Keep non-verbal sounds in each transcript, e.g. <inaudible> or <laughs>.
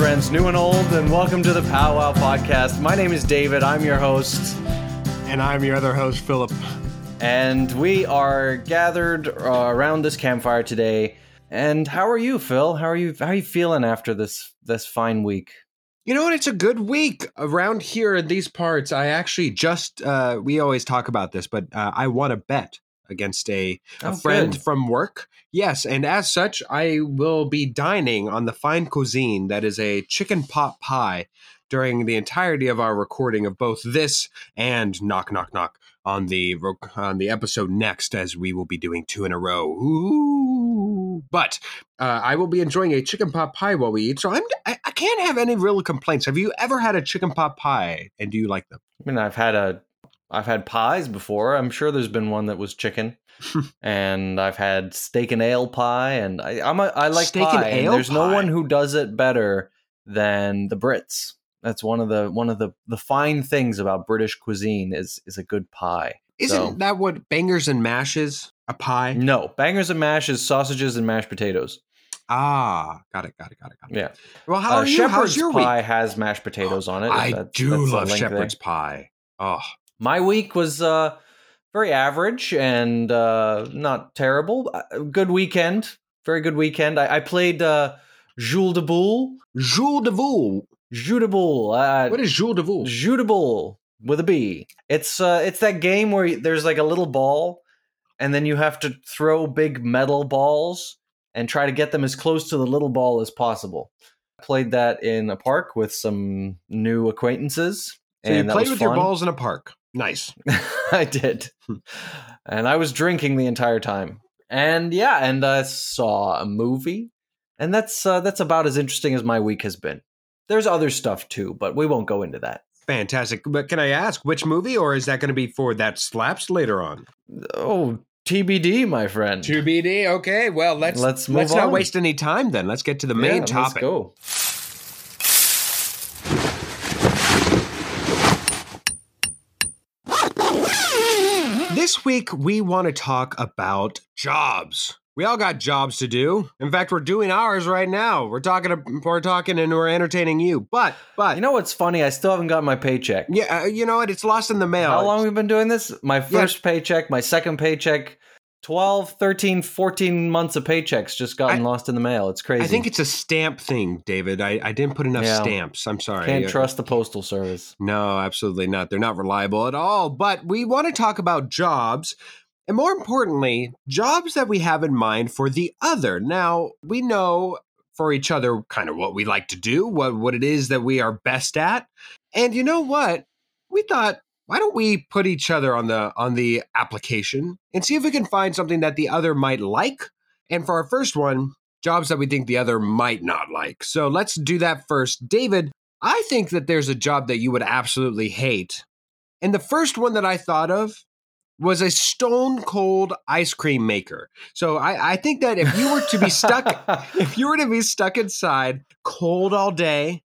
Friends, new and old, and welcome to the Powwow Podcast. My name is David. I'm your host, And I'm your other host, Philip. and we are gathered uh, around this campfire today. And how are you, Phil? How are you? How are you feeling after this this fine week? You know what? It's a good week around here in these parts. I actually just, uh, we always talk about this, but uh, I won a bet against a, a Oh, friend good. from work. Yes. And as such, I will be dining on the fine cuisine that is a chicken pot pie during the entirety of our recording of both this and knock, knock, knock on the, on the episode next, as we will be doing two in a row. Ooh. But uh, I will be enjoying a chicken pot pie while we eat. So I'm, I, I can't have any real complaints. Have you ever had a chicken pot pie and do you like them? I mean, I've had a, I've had pies before. I'm sure there's been one that was chicken, <laughs> and I've had steak and ale pie, and I, I'm a, I like Steak pie. and ale there's no one who does it better than the Brits. That's one of the one of the the fine things about British cuisine is is a good pie. Isn't So- that what bangers and mashes a pie? No, bangers and mashes sausages and mashed potatoes. Ah, got it, got it, got it, got it. Yeah, Well, how Uh, are you? shepherd's How's your week? pie has mashed potatoes on it. I that's- do that's love shepherd's there. pie. Oh, My week was uh, very average and uh, not terrible. Uh, Good weekend, very good weekend. I, I played uh, Jules de Boule. Jules de Voul. Jeu de Boule. Uh, What is Jules de Voul? Jeu de Boule with a B. It's uh, it's that game where there's like a little ball, and then you have to throw big metal balls and try to get them as close to the little ball as possible. I played that in a park with some new acquaintances. So you played with your balls in a park. Nice. <laughs> I did. and I was drinking the entire time. And yeah, and I saw a movie. And that's uh, that's about as interesting as my week has been. There's other stuff too, but we won't go into that. Fantastic. But can I ask which movie, or is that going to be for that slaps later on? Oh, TBD, my friend. TBD. Okay. Well, let's Let's move let's not waste any time then. Let's get to the main Yeah, topic. Let's go. This week, we want to talk about jobs. We all got jobs to do. In fact, we're doing ours right now. We're talking, we're talking, and we're entertaining you. But, but, You know what's funny? I still haven't got my paycheck. yeah, uh, you know what? It's lost in the mail. How long we've we been doing this? My first paycheck, my second paycheck, 12, 13, 14 months of paychecks just gotten I- lost in the mail. It's crazy. I think it's a stamp thing, David. I, I didn't put enough Yeah. stamps. I'm sorry. Can't trust the postal service. No, absolutely not. They're not reliable at all. But we want to talk about jobs. And more importantly, jobs that we have in mind for the other. Now, we know for each other kind of what we like to do, what, what it is that we are best at. And you know what? We thought, why don't we put each other on the on the application and see if we can find something that the other might like? And for our first one, jobs that we think the other might not like. So let's do that first. David, I think that there's a job that you would absolutely hate. And the first one that I thought of was a stone cold ice cream maker. So I, I think that if you were to be stuck, <laughs> if you were to be stuck inside cold all day,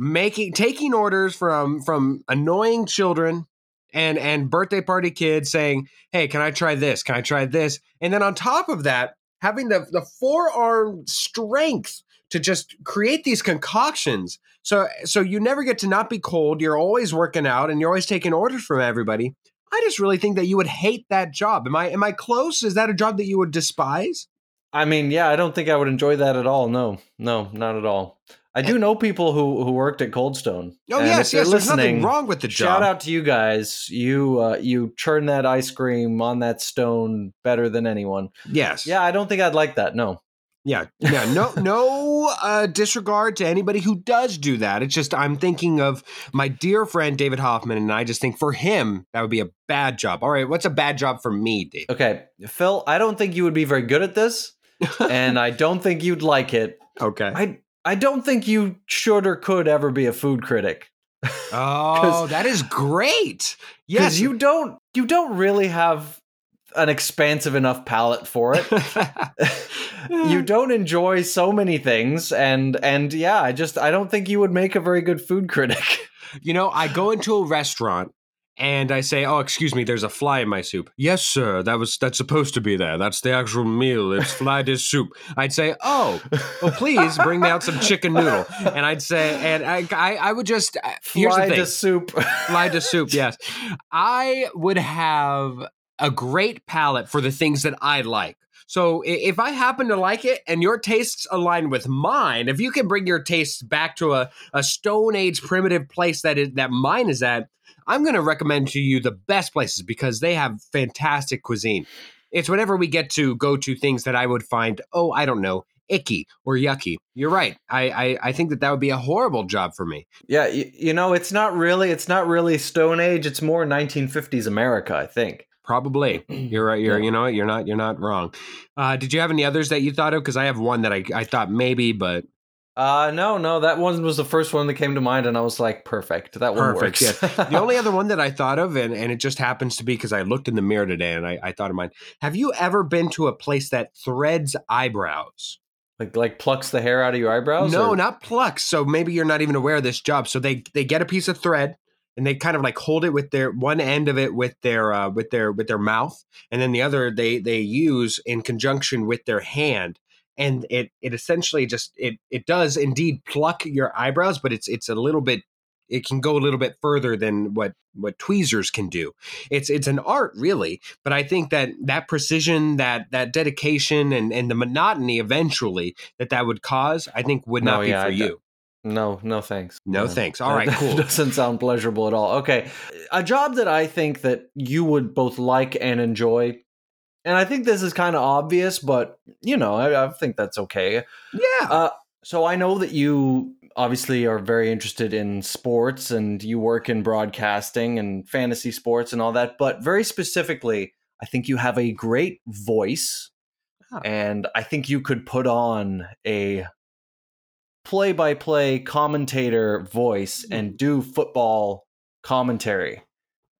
making taking orders from from annoying children and and birthday party kids saying, "Hey, can I try this? Can I try this?" And then on top of that, having the the forearm strength to just create these concoctions. So so you never get to not be cold. You're always working out and you're always taking orders from everybody. I just really think that you would hate that job. Am I am I close? Is that a job that you would despise? I mean, yeah, I don't think I would enjoy that at all. No, no, not at all. I do know people who who worked at Coldstone. Oh and yes, yes. There's nothing wrong with the job. Shout out to you guys. You uh, you churn that ice cream on that stone better than anyone. Yes. Yeah, I don't think I'd like that. No. Yeah, yeah, no, <laughs> no uh, disregard to anybody who does do that. It's just I'm thinking of my dear friend David Hoffman, and I just think for him that would be a bad job. All right, what's a bad job for me, Dave? Okay, Phil, I don't think you would be very good at this, <laughs> and I don't think you'd like it. Okay. I I don't think you should or could ever be a food critic. <laughs> Oh, that is great. Yes, you don't you don't really have an expansive enough palate for it. <laughs> you don't enjoy so many things and and yeah, I just I don't think you would make a very good food critic. you know, I go into a restaurant and I say, "Oh, excuse me, there's a fly in my soup." Yes, sir. That was that's supposed to be there. That's the actual meal. It's fly dish soup. I'd say, "Oh, well, please bring me out some chicken noodle." And I'd say, and I I, I would just uh, here's Fly the thing. to soup. <laughs> fly to soup. Yes, I would have a great palate for the things that I like. So if I happen to like it and your tastes align with mine, if you can bring your tastes back to a, a Stone Age primitive place that is that mine is at, I'm going to recommend to you the best places because they have fantastic cuisine. It's whenever we get to go to things that I would find, oh, I don't know, icky or yucky. You're right. I I, I think that that would be a horrible job for me. yeah, you, you know, it's not really it's not really Stone Age. It's more 1950s America, I think. Probably. <clears throat> You're right. You're Yeah. you know what? You're not you're not wrong. Uh, did you have any others that you thought of? Because I have one that I, I thought maybe, but Uh no, no, that one was the first one that came to mind, and I was like, perfect. That one Perfect, works. the only other <laughs> one that I thought of, and, and it just happens to be because I looked in the mirror today and I, I thought of mine. Have you ever been to a place that threads eyebrows? like like plucks the hair out of your eyebrows. no, or- not plucks. So maybe you're not even aware of this job. So they they get a piece of thread and they kind of like hold it with their one end of it with their uh, with their with their mouth, and then the other they they use in conjunction with their hand. And it it essentially just it it does indeed pluck your eyebrows, but it's it's a little bit it can go a little bit further than what what tweezers can do. It's it's an art really, but I think that that precision, that that dedication, and and the monotony eventually that that would cause, I think would No, not be yeah, for I you. No, no thanks. No thanks. All right, <laughs> cool. Doesn't sound pleasurable at all. Okay. A job that I think that you would both like and enjoy. And I think this is kind of obvious, but you know, I, I think that's okay. Yeah. Uh, so I know that you obviously are very interested in sports and you work in broadcasting and fantasy sports and all that, but very specifically, I think you have a great voice Ah. and I think you could put on a play by play commentator voice and do football commentary.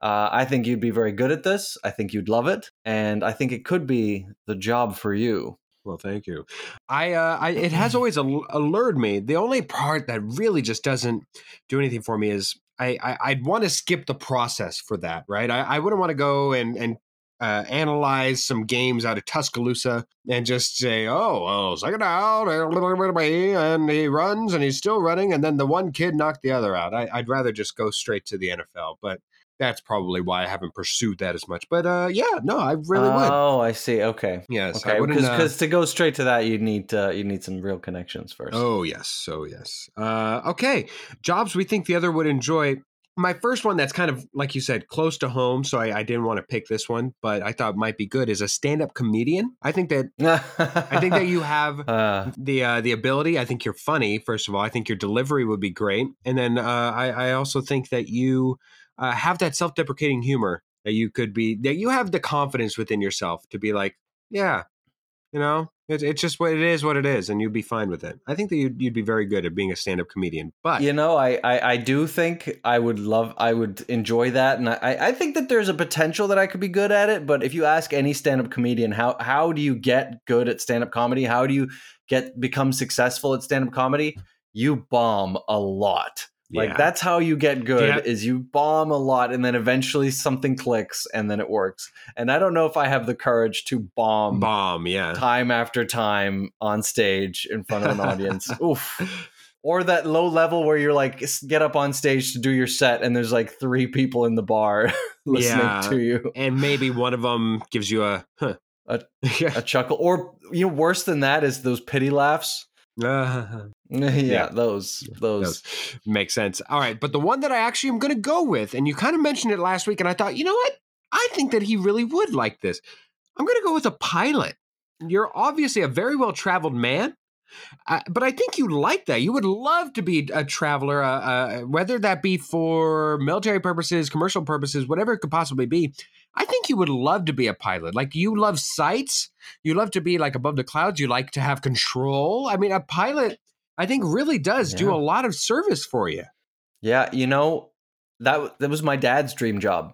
Uh, I think you'd be very good at this. I think you'd love it, and I think it could be the job for you. Well, thank you. I, uh, I it has <laughs> always al- allured me. The only part that really just doesn't do anything for me is I, I I'd want to skip the process for that, right? I, I wouldn't want to go and and uh, analyze some games out of Tuscaloosa and just say, oh, well, second out, and he runs and he's still running, and then the one kid knocked the other out. I, I'd rather just go straight to the NFL, but that's probably why I haven't pursued that as much. But uh, yeah, no, I really would. Oh, I see. Okay. Yes, Okay, because uh, to go straight to that, you need uh, you need some real connections first. Oh yes, oh yes. Uh, okay, jobs we think the other would enjoy. My first one that's kind of like you said, close to home, so I, I didn't want to pick this one, but I thought might be good is a stand-up comedian. I think that I think that you <laughs> have uh, the uh, the ability. I think you're funny. First of all, I think your delivery would be great, and then uh, I, I also think that you uh, have that self-deprecating humor that you could be that you have the confidence within yourself to be like, yeah, you know, it's it's just what it is, what it is, and you'd be fine with it. I think that you'd, you'd be very good at being a stand-up comedian. But you know, I, I I do think I would love, I would enjoy that, and I I think that there's a potential that I could be good at it. But if you ask any stand-up comedian, how how do you get good at stand-up comedy? How do you get become successful at stand-up comedy? You bomb a lot. Like yeah. that's how you get good Yeah. is you bomb a lot and then eventually something clicks and then it works. And I don't know if I have the courage to bomb, bomb, yeah. time after time on stage in front of an audience. <laughs> Oof. Or that low level where you're like get up on stage to do your set and there's like three people in the bar <laughs> listening Yeah. to you. And maybe one of them gives you a huh. A- <laughs> A chuckle or you know worse than that is those pity laughs. <laughs> <laughs> Yeah, Yeah. those those. Makes sense. All right, but the one that I actually am going to go with, and you kind of mentioned it last week, and I thought, you know what? I think that he really would like this. I'm going to go with a pilot. You're obviously a very well traveled man, uh, but I think you like that. You would love to be a traveler, uh, uh, whether that be for military purposes, commercial purposes, whatever it could possibly be. I think you would love to be a pilot. Like you love sights, you love to be like above the clouds, you like to have control. I mean, a pilot, I think, really does do a lot of service for you. Yeah, you know, that that was my dad's dream job.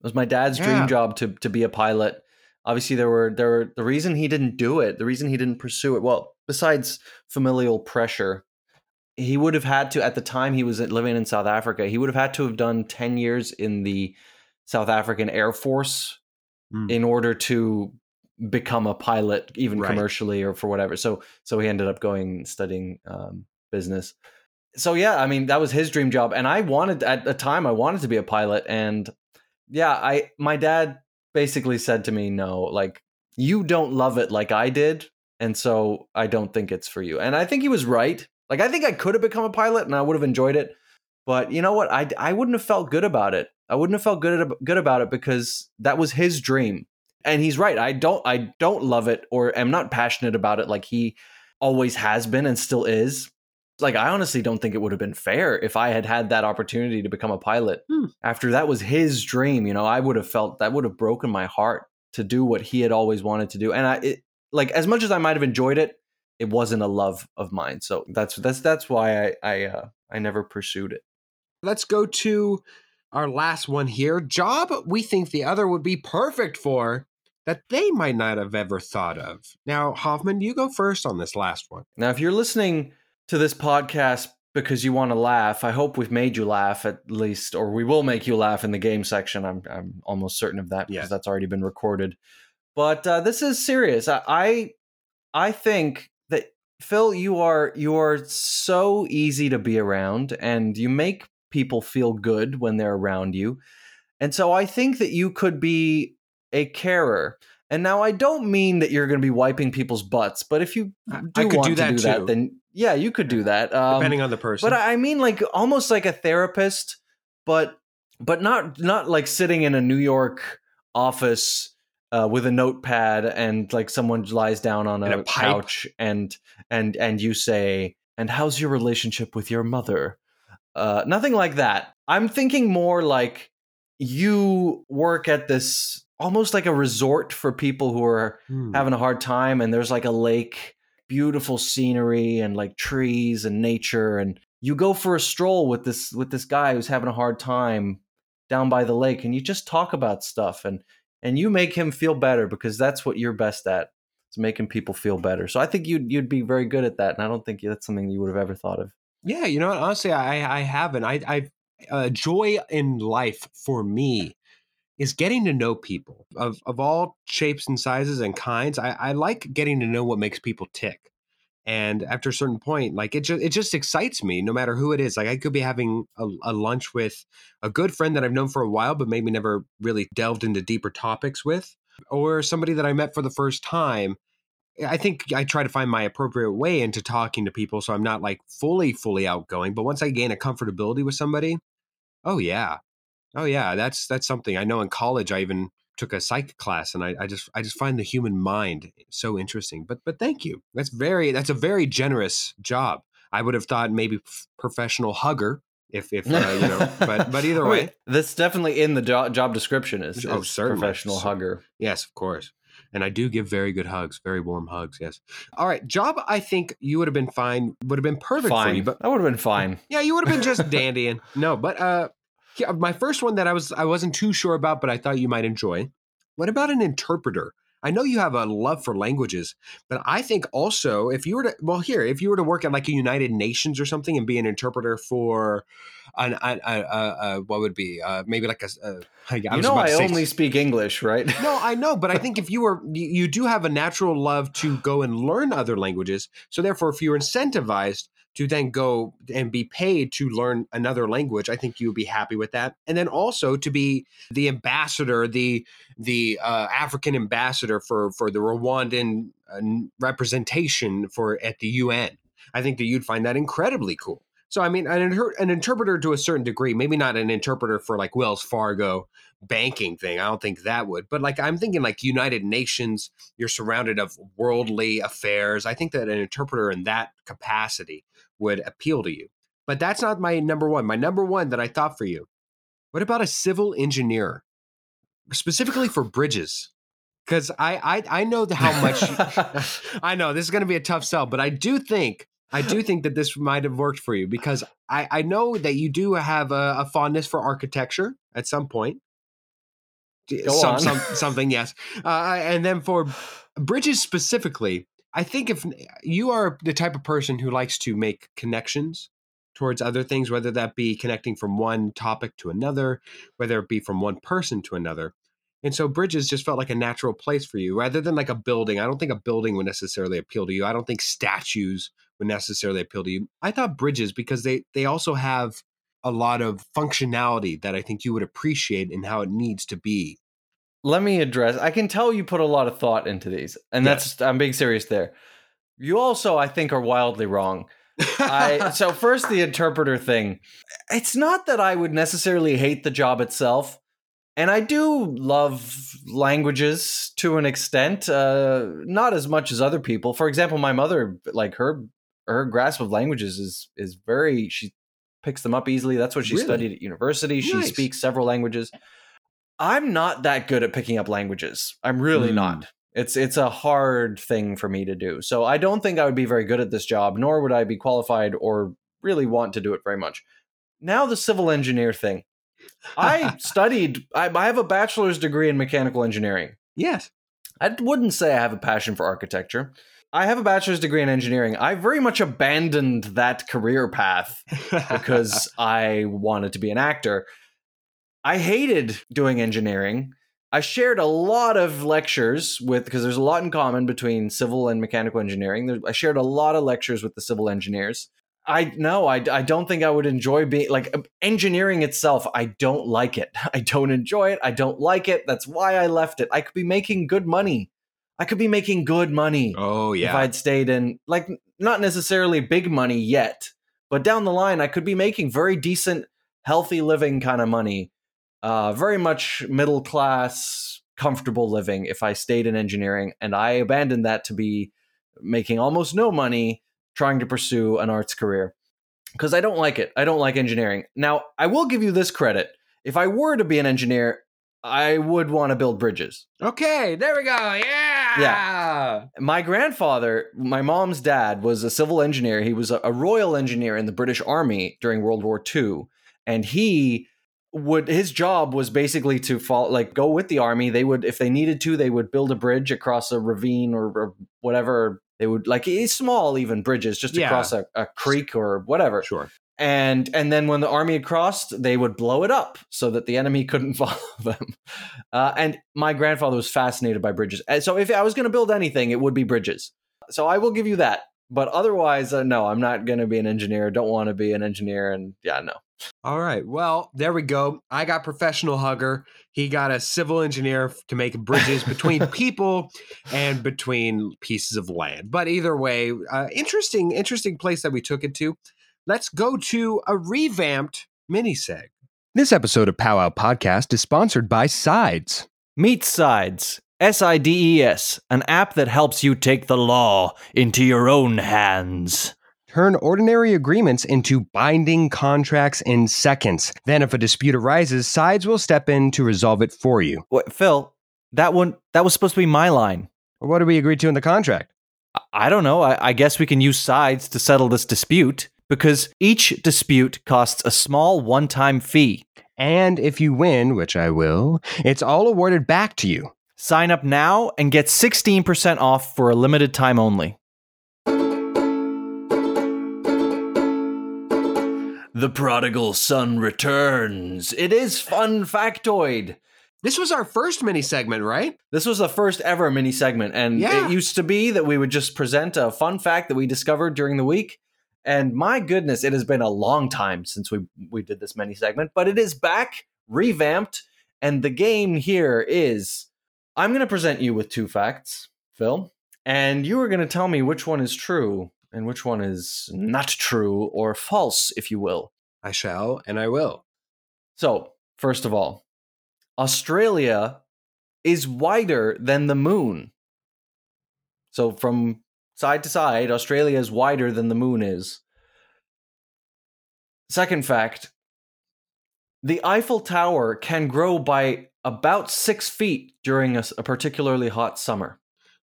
It was my dad's Yeah. dream job to to be a pilot. Obviously, there were there were the reason he didn't do it, the reason he didn't pursue it. Well, besides familial pressure, he would have had to at the time he was living in South Africa. He would have had to have done ten years in the South African Air Force Mm. in order to become a pilot, even Right. commercially or for whatever. So so he ended up going studying um, business. So yeah, I mean that was his dream job, and I wanted at the time I wanted to be a pilot, and yeah, I my dad basically said to me, no, like you don't love it like I did, and so I don't think it's for you. And I think he was right. Like I think I could have become a pilot and I would have enjoyed it, but you know what? I I wouldn't have felt good about it. I wouldn't have felt good good about it because that was his dream. And he's right. I don't I don't love it or am not passionate about it like he always has been and still is. Like I honestly don't think it would have been fair if I had had that opportunity to become a pilot Hmm. after that was his dream. You know, I would have felt that would have broken my heart to do what he had always wanted to do. And I it, like as much as I might have enjoyed it, it wasn't a love of mine. So that's that's that's why I I uh, I never pursued it. Let's go to our last one here. Job we think the other would be perfect for that they might not have ever thought of. Now, Hoffman, you go first on this last one. Now, if you're listening to this podcast because you want to laugh, I hope we've made you laugh at least, or we will make you laugh in the game section. I'm I'm almost certain of that because that's already been recorded. But uh, this is serious. I, I I think that Phil, you are you are so easy to be around, and you make people feel good when they're around you. And so I think that you could be a carer. And now I don't mean that you're going to be wiping people's butts, but if you do I could want do to that do too. that, then yeah, you could do that. Um, Depending on the person. but I mean, like almost like a therapist, but but not not like sitting in a New York office uh, with a notepad and like someone lies down on a, a couch and and and you say, "And how's your relationship with your mother?" Uh, nothing like that. I'm thinking more like you work at this almost like a resort for people who are Hmm. having a hard time and there's like a lake beautiful scenery and like trees and nature and you go for a stroll with this with this guy who's having a hard time down by the lake and you just talk about stuff and and you make him feel better because that's what you're best at is making people feel better so i think you'd you'd be very good at that and i don't think that's something you would have ever thought of Yeah, you know what? Honestly, I I haven't. I I uh, joy in life for me is getting to know people of of all shapes and sizes and kinds. I, I like getting to know what makes people tick. And after a certain point, like it just it just excites me, no matter who it is. Like I could be having a, a lunch with a good friend that I've known for a while, but maybe never really delved into deeper topics with, or somebody that I met for the first time. I think I try to find my appropriate way into talking to people so I'm not like fully, fully outgoing. But once I gain a comfortability with somebody, oh yeah. Oh yeah, that's that's something. I know in college I even took a psych class and I, I just I just find the human mind so interesting. But but thank you. That's very that's a very generous job. I would have thought maybe professional hugger if if uh, you know but but <laughs> either way. Wait, that's definitely in the jo- job description is, Oh, certainly. professional So- hugger Yes, of course. And I do give very good hugs, very warm hugs. Yes. All right, job. I think you would have been fine. Would have been perfect fine for you. But that would have been <laughs> fine yeah, you would have been just <laughs> dandying. No, but uh, yeah, my first one that I was I wasn't too sure about, but I thought you might enjoy. What about an interpreter? I know you have a love for languages, but I think also if you were to well here, if you were to work at like a United Nations or something and be an interpreter for an, an, a, a, a, what would be uh, maybe like a, a <laughs> I you know i only speak english right <laughs> no, I know, but I think if you were, you, you do have a natural love to go and learn other languages. So therefore, if you're incentivized to then go and be paid to learn another language, I think you would be happy with that. And then also to be the ambassador, the the uh, African ambassador for for the Rwandan uh, representation for at the UN. I think that you'd find that incredibly cool. So I mean, an, inter- an interpreter to a certain degree, maybe not an interpreter for like Wells Fargo banking thing. I don't think that would. But like I'm thinking like United Nations, you're surrounded of worldly affairs. I think that an interpreter in that capacity would appeal to you. But that's not my number one. My number one that I thought for you. What about a civil engineer? Specifically for bridges. Because I, I I know how much <laughs> <laughs> I know this is going to be a tough sell, but I do think I do think that this might have worked for you because I, I know that you do have a, a fondness for architecture at some point. Some, some something yes, uh, and then for <laughs> bridges specifically, I think if you are the type of person who likes to make connections towards other things, whether that be connecting from one topic to another, whether it be from one person to another. And so bridges just felt like a natural place for you rather than like a building. I don't think a building would necessarily appeal to you. I don't think statues would necessarily appeal to you. I thought bridges because they they also have a lot of functionality that I think you would appreciate in how it needs to be. Let me address. I can tell you put a lot of thought into these, and Yes. that's I'm being serious there. You also, I think, are wildly wrong. I so <laughs> first the interpreter thing. It's not that I would necessarily hate the job itself, and I do love languages to an extent, uh, not as much as other people. For example, my mother, like her her grasp of languages is is very she picks them up easily. That's what she Really? studied at university. She speaks several languages. I'm not that good at picking up languages. I'm really Hmm. not. It's it's a hard thing for me to do. So I don't think I would be very good at this job, nor would I be qualified or really want to do it very much. Now the civil engineer thing. I <laughs> studied I, I have a bachelor's degree in mechanical engineering. yes. I wouldn't say I have a passion for architecture. I have a bachelor's degree in engineering. I very much abandoned that career path because <laughs> I wanted to be an actor. I hated doing engineering. I shared a lot of lectures with because there's a lot in common between civil and mechanical engineering. There, I shared a lot of lectures with the civil engineers. I no, I, I don't think I would enjoy being like engineering itself. I don't like it. <laughs> I don't enjoy it. I don't like it. That's why I left it. I could be making good money. I could be making good money oh yeah. if. I'd stayed in like not necessarily big money yet, but down the line I could be making very decent, healthy living kind of money. Uh, very much middle class, comfortable living if I stayed in engineering, and I abandoned that to be making almost no money trying to pursue an arts career because I don't like it. I don't like engineering. Now, I will give you this credit. If I were to be an engineer, I would want to build bridges. okay, there we go. Yeah. Yeah. My grandfather, my mom's dad, was a civil engineer. He was a, a royal engineer in the British Army during World War II. And he would his job was basically to fall like go with the army. They would, if they needed to, they would build a bridge across a ravine or, or whatever. They would like small even bridges just Yeah. across a, a creek or whatever Sure. and and then when the army had crossed they would blow it up so that the enemy couldn't <laughs> follow them uh, and my grandfather was fascinated by bridges And so if i was going to build anything it would be bridges so i will give you that but otherwise uh, no i'm not going to be an engineer don't want to be an engineer and yeah no All right. Well, there we go. I got professional hugger. He got a civil engineer to make bridges between <laughs> people and between pieces of land. But either way, uh, interesting, interesting place that we took it to. Let's go to a revamped mini seg. This episode of Powwow Podcast is sponsored by Sides. meet sides s-i-d-e-s an app that helps you take the law into your own hands Turn ordinary agreements into binding contracts in seconds. Then, if a dispute arises, Sides will step in to resolve it for you. Wait, phil that one that was supposed to be my line What did we agree to in the contract? I don't know. I, I guess we can use sides to settle this dispute because each dispute costs a small one time fee. And if you win, which I will, it's all awarded back to you. Sign up now and get 16% off for a limited time only. The prodigal son returns. It is fun factoid. This was our first mini segment, right? This was the first ever mini segment, and Yeah. it used to be that we would just present a fun fact that we discovered during the week. And my goodness, it has been a long time since we we did this mini segment, but it is back, revamped, and the game here is I'm going to present you with two facts, Phil, and you are going to tell me which one is true and which one is not true or false, if you will. I shall, and I will. So, first of all, Australia is wider than the moon. So, from side to side, Australia is wider than the moon is. Second fact the Eiffel Tower can grow by about six feet during a particularly hot summer.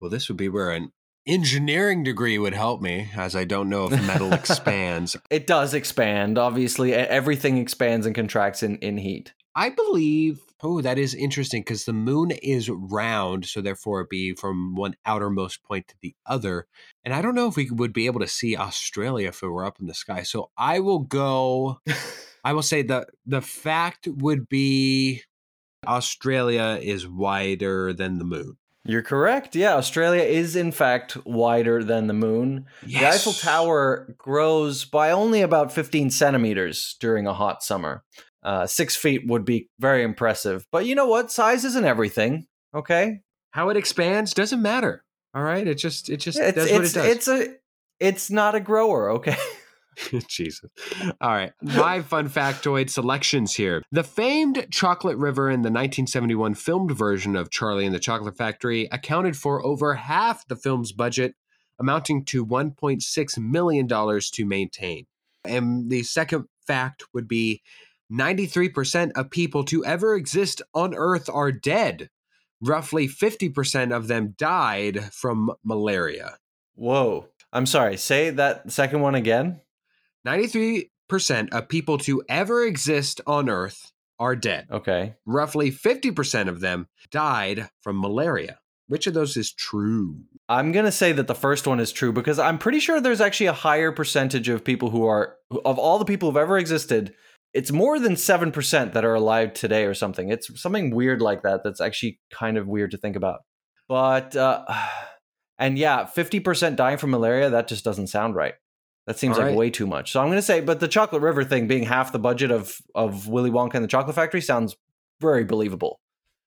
Well, this would be where an engineering degree would help me, as I don't know if metal <laughs> expands. It does expand, obviously. Everything expands and contracts in, in heat. I believe Oh, that is interesting because the moon is round, so therefore it'd be from one outermost point to the other. And I don't know if we would be able to see Australia if it were up in the sky. So I will go. I will say the the fact would be Australia is wider than the moon. You're correct. Yeah, Australia is in fact wider than the moon. The Eiffel Tower grows by only about 15 centimeters during a hot summer. Uh, six feet would be very impressive. But you know what? Size isn't everything. Okay. How it expands doesn't matter. All right. It just it just It's does what it it's does. it's a it's not a grower. Okay. <laughs> <laughs> Jesus. All right. My fun factoid selections here. The famed Chocolate River in the 1971 filmed version of Charlie and the Chocolate Factory accounted for over half the film's budget, amounting to $1.6 million to maintain. And the second fact would be 93% of people to ever exist on Earth are dead. Roughly 50% of them died from malaria. Whoa. I'm sorry. Say that second one again. 93% of people to ever exist on Earth are dead. Okay. Roughly 50% of them died from malaria. Which of those is true? I'm going to say that the first one is true because I'm pretty sure there's actually a higher percentage of people who are, of all the people who've ever existed, it's more than 7% that are alive today or something. It's something weird like that that's actually kind of weird to think about. But, uh, <sighs> and yeah, 50% dying from malaria, that just doesn't sound right. That seems All like right. way too much. So I'm going to say, but the Chocolate River thing being half the budget of, of Willy Wonka and the Chocolate Factory sounds very believable.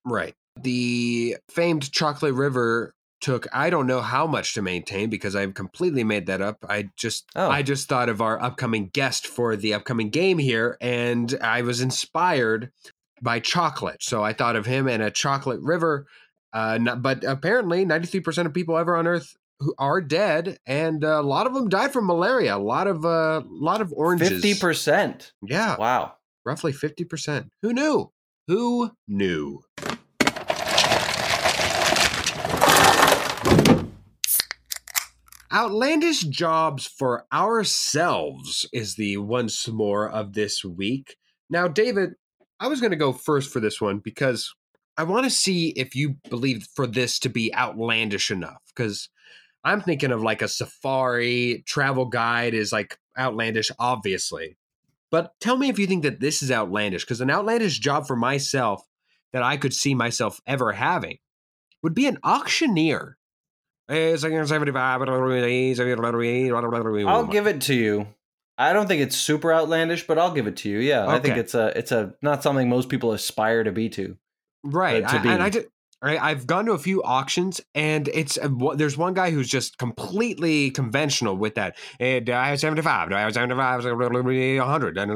Right. The famed Chocolate River took I don't know how much to maintain because I've completely made that up. I just Oh. I just thought of our upcoming guest for the upcoming game here and I was inspired by chocolate. So I thought of him and a chocolate river uh, not, but apparently 93% of people ever on earth who are dead and uh, a lot of them died from malaria. A lot of uh, lot of oranges. 50%. Yeah, Wow. roughly 50%. Who knew? Who knew? Outlandish jobs for ourselves is the once more of this week. Now, David, I was going to go first for this one because I want to see if you believe for this to be outlandish enough. Because I'm thinking of like a safari travel guide is like outlandish, obviously. But tell me if you think that this is outlandish, because an outlandish job for myself that I could see myself ever having would be an auctioneer. I'll give it to you. I don't think it's super outlandish, but I'll give it to you. Yeah, I think it's a it's a not something most people aspire to be to. right. uh, to I, and I right, I've gone to a few auctions, and it's uh, there's one guy who's just completely conventional with that. Eh, do I have 75? Do I have 75? 100? And, uh,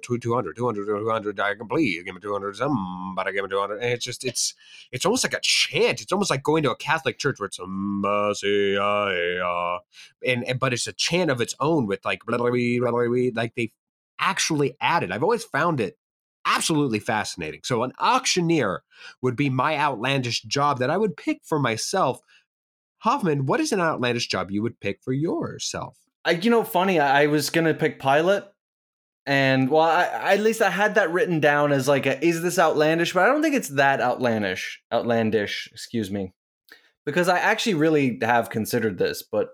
200, 200, 200. I can please give me 200. Somebody give me 200. And it's just, it's it's almost like a chant. It's almost like going to a Catholic church where it's. And, and but it's a chant of its own with like like they actually added. I've always found it absolutely fascinating. So an auctioneer would be my outlandish job that I would pick for myself. Hoffman, what is an outlandish job you would pick for yourself? I, you know, funny. I, I was gonna pick pilot, and well, I, I, at least I had that written down as like, a, is this outlandish? But I don't think it's that outlandish. Outlandish, excuse me, because I actually really have considered this. But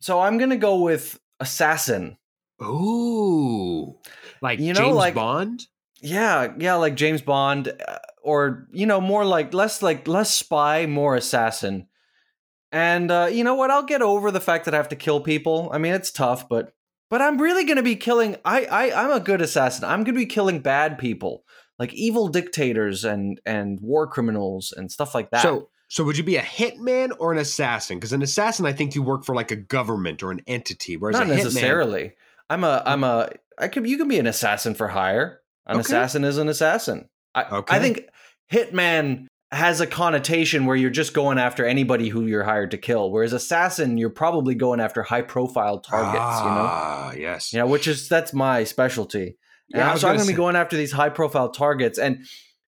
so I'm gonna go with assassin. Ooh, like You know, James like- Bond. Yeah, yeah, like James Bond, uh, or you know, more like less like less spy, more assassin. And uh, you know what? I'll get over the fact that I have to kill people. I mean, it's tough, but but I'm really gonna be killing. I I I'm a good assassin. I'm gonna be killing bad people, like evil dictators and and war criminals and stuff like that. So, so would you be a hitman or an assassin? Because an assassin, I think you work for like a government or an entity, whereas not a hitman, necessarily. I'm a I'm a I could you can be an assassin for hire. An Okay. assassin is an assassin. I Okay. I think hitman has a connotation where you're just going after anybody who you're hired to kill, whereas assassin you're probably going after high profile targets. Ah, yes. You know, you know, which is that's my specialty. Yeah, so I'm gonna be going after these high profile targets and.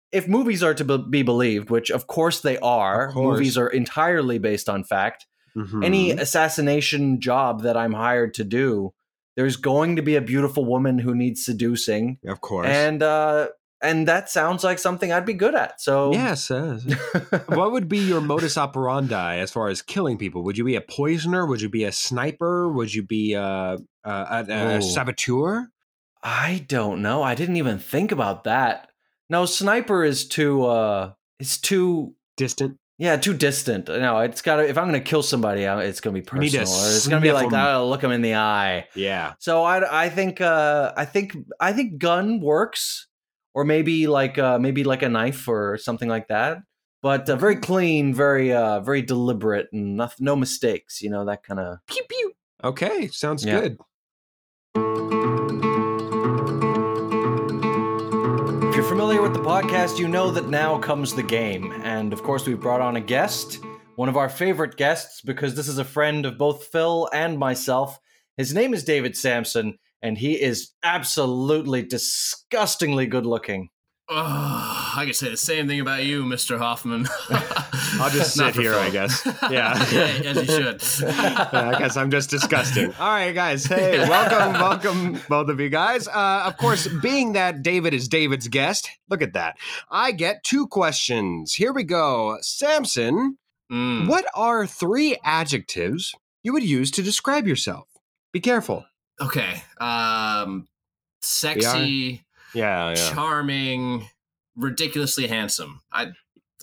If movies are to be- be believed, which of course they are, course. movies are entirely based on fact Mhm. any assassination job that I'm hired to do, there's going to be a beautiful woman who needs seducing, of course. and uh, and that sounds like something I'd be good at. So Yes. uh, <laughs> what would be your modus operandi as far as killing people? Would you be a poisoner? Would you be a sniper? Would you be a, a, a, a saboteur? I don't know. I didn't even think about that. No, sniper is too uh it's too Distant. Yeah, too distant. No, it's got to if I'm going to kill somebody, it's going to be You need to personal. It's going to be like, 'em. oh, look them in the eye. Yeah. So I I think uh I think I think gun works or maybe like uh maybe like a knife or something like that. But uh, very clean, very uh very deliberate and no, no mistakes, you know, that kind of Pew pew. Okay, sounds Yeah. good. Familiar with the podcast, you know that now comes the game. And of course, we've brought on a guest, one of our favorite guests, because this is a friend of both Phil and myself. His name is David Sampson, and he is absolutely disgustingly good looking. Oh, I can say the same thing about you, Mr. Hoffman. <laughs> I'll just sit here, Phil. I guess. <laughs> Yeah. yeah, as you should. <laughs> Yeah, I guess I'm just disgusting. All right, guys. Hey, welcome, welcome, both of you guys. Uh, of course, being that David is David's guest, look at that. I get two questions. Here we go. Sampson, Mm. what are three adjectives you would use to describe yourself? Be careful. Okay. Um, sexy, Yeah, yeah. charming, ridiculously handsome. I,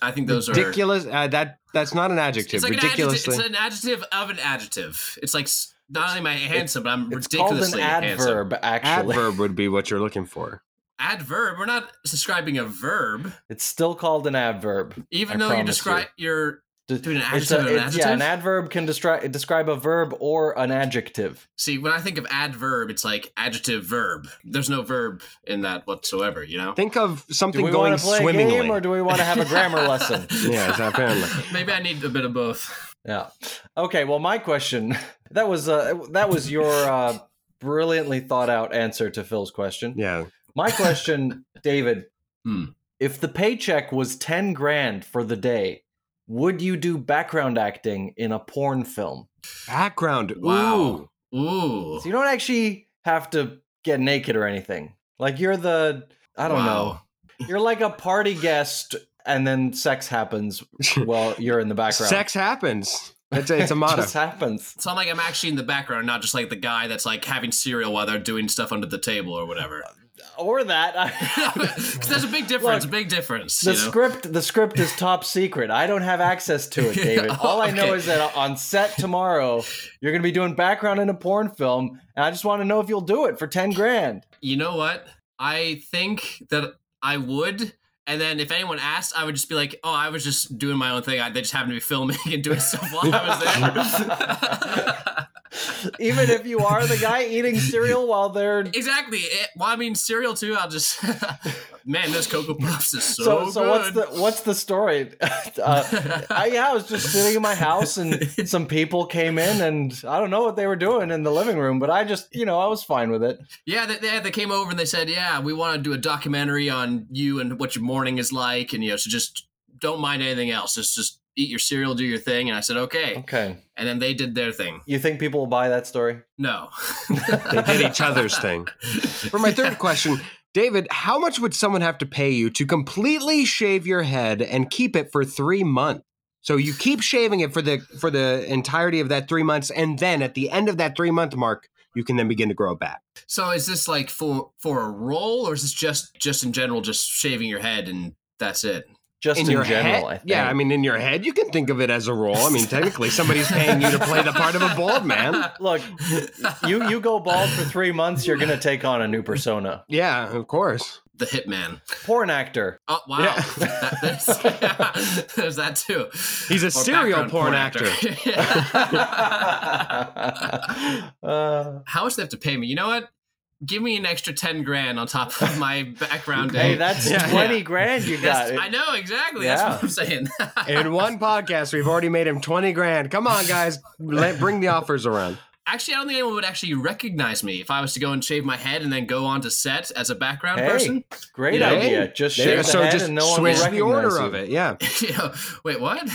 I think those are Ridiculous. Uh, that that's not an adjective. It's like an adjective. It's an adjective of an adjective. It's like not only am I handsome, but I'm It's called an ridiculously handsome. adverb, actually. Adverb would be what you're looking for. Adverb. We're not describing a verb, It's still called an adverb. even I though you promise describe you're D- Doing an it's adjective a- and an it's- Yeah, an adverb can describe describe a verb or an adjective. See, when I think of adverb, it's like adjective verb. There's no verb in that whatsoever, you know? Think of Do something we going want to play a swimmingly. game or do we want to have a grammar <laughs> lesson? Yes, apparently. <laughs> Maybe I need a bit of both. Yeah. Okay. Well, my question <laughs> that was uh, that was your uh, brilliantly thought out answer to Phil's question. Yeah. My question, David, Hmm. if the paycheck was ten grand for the day, would you do background acting in a porn film? Background. Ooh. Wow. Ooh. So you don't actually have to get naked or anything. Like you're the I don't know. <laughs> You're like a party guest, and then sex happens while <laughs> you're in the background. Sex happens. It's a, it's a It <laughs> motto. just happens. So I'm like I'm actually in the background, not just like the guy that's like having cereal while they're doing stuff under the table or whatever. Or that. <laughs> 'Cause there's a big difference. Look, big difference. The you know? script, the script is top secret. I don't have access to it, <laughs> David. Yeah, All I know is that on set tomorrow, you're going to be doing background in a porn film, and I just want to know if you'll do it for ten grand. You know what? I think that I would. And then if anyone asked, I would just be like, "Oh, I was just doing my own thing. I, they just happened to be filming and doing stuff while I was there." <laughs> Even if you are the guy eating cereal while they're exactly. It, well, I mean, cereal too. I'll just <laughs> man, this cocoa puffs is so, so so, good. what's the what's the story? <laughs> uh, I, yeah, I was just sitting in my house and <laughs> some people came in and I don't know what they were doing in the living room, but I just you know I was fine with it. Yeah, they, they, they came over and they said, "Yeah, we want to do a documentary on you and what your morning is like, and you know, so just don't mind anything else. It's just eat your cereal, do your thing." And I said, "Okay." Okay, And then they did their thing. you think people will buy that story? No, <laughs> They did each other's thing. For my third <laughs> question, David, how much would someone have to pay you to completely shave your head and keep it for three months? So you keep shaving it for the for the entirety of that three months, and then at the end of that three month mark, you can then begin to grow it back. So is this like for for a role, or is this just just in general, just shaving your head and that's it? Just in, your general, head, I think. yeah. I mean, in your head, you can think of it as a role. I mean, technically, somebody's paying you to play the part of a bald man. <laughs> Look, you you go bald for three months, you're gonna take on a new persona. Yeah, of course. the hitman. Porn actor. Oh wow, Yeah. <laughs> That- there's, <laughs> there's that too. He's a Or serial background porn actor. Uh, How much do they have to pay me? You know what? Give me an extra ten grand on top of my <laughs> background. hey, day. that's Yeah. twenty grand you got. That's- I know exactly. Yeah. That's what I'm saying. <laughs> In one podcast, we've already made him twenty grand. Come on, guys, let, bring the offers around. actually, I don't think anyone would actually recognize me if I was to go and shave my head and then go on to set as a background Hey, person. Great Yeah. idea. Just There- shave the so head just and no switch recognize the order you. of it. Yeah, <laughs> You know, Wait, what?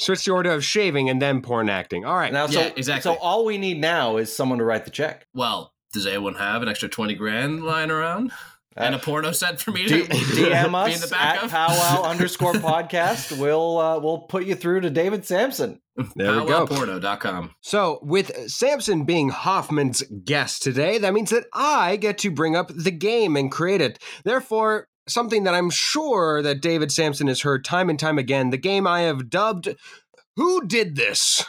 switch the order of shaving and then porn acting. All right. Now, so, Yeah, exactly. so all we need now is someone to write the check. well, does anyone have an extra twenty grand lying around? and a porno set for me D- to DM be in the us at backup. powwow <laughs> underscore podcast. We'll uh, we'll put you through to David Sampson. There we go. Powwowporno.com. So, with Sampson being Hoffman's guest today, that means that I get to bring up the game and create it. Therefore, something that I'm sure that David Sampson has heard time and time again, the game I have dubbed Who Did This?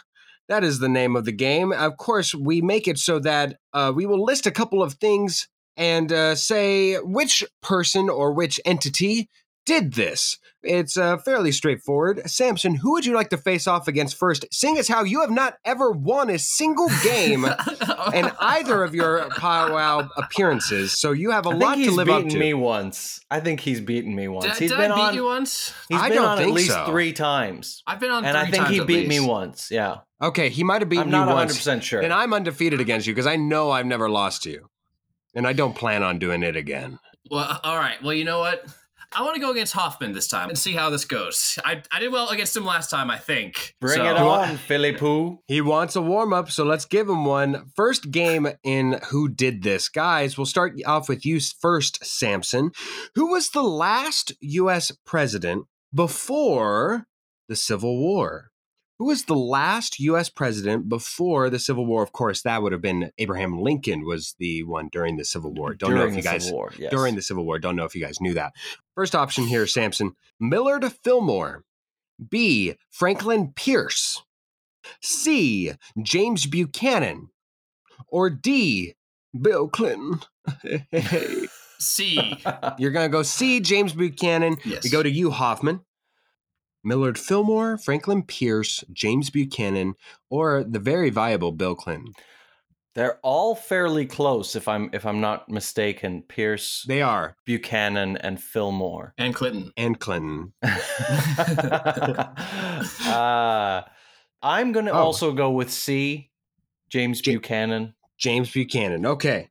That is the name of the game. Of course, we make it so that uh, we will list a couple of things and uh, say which person or which entity did this. It's uh, fairly straightforward. Samson, who would you like to face off against first, seeing as how you have not ever won a single game <laughs> in either of your powwow appearances, so you have a I lot think to live up to. He's beaten to. me once. I think he's beaten me once. Did, He's did been I beat on. you once? He's I been don't on at least so. three times, I've been on and I think he at beat me once. Yeah, Okay, he might have beaten I'm not you 100 once, percent sure. and I'm undefeated against you because I know I've never lost to you, and I don't plan on doing it again. Well, all right. Well, you know what? I want to go against Hoffman this time and see how this goes. I, I did well against him last time, I think. Bring So- it on, Philly Poo. He wants a warm up, so let's give him one. First game in Who Did This? Guys, we'll start off with you first, Samson. Who was the last U.S. president before the Civil War? Who was the last U.S. president before the Civil War? Of course, that would have been Abraham Lincoln was the one during the Civil War. Don't know During if you the guys Civil War, yes. during the Civil War. Don't know if you guys knew that. First option here, Samson. Millard Fillmore. B. Franklin Pierce. C. James Buchanan. Or D. Bill Clinton. <laughs> C. You're going to go C. James Buchanan. Yes. We go to you, Hoffman. Millard Fillmore, Franklin Pierce, James Buchanan, or the very viable Bill Clinton. They're all fairly close, if I'm if I'm not mistaken. Pierce, They are. Buchanan, and Fillmore. and Clinton. And Clinton. <laughs> <laughs> uh, I'm gonna Oh. also go with C. James Ja- Buchanan. James Buchanan. Okay.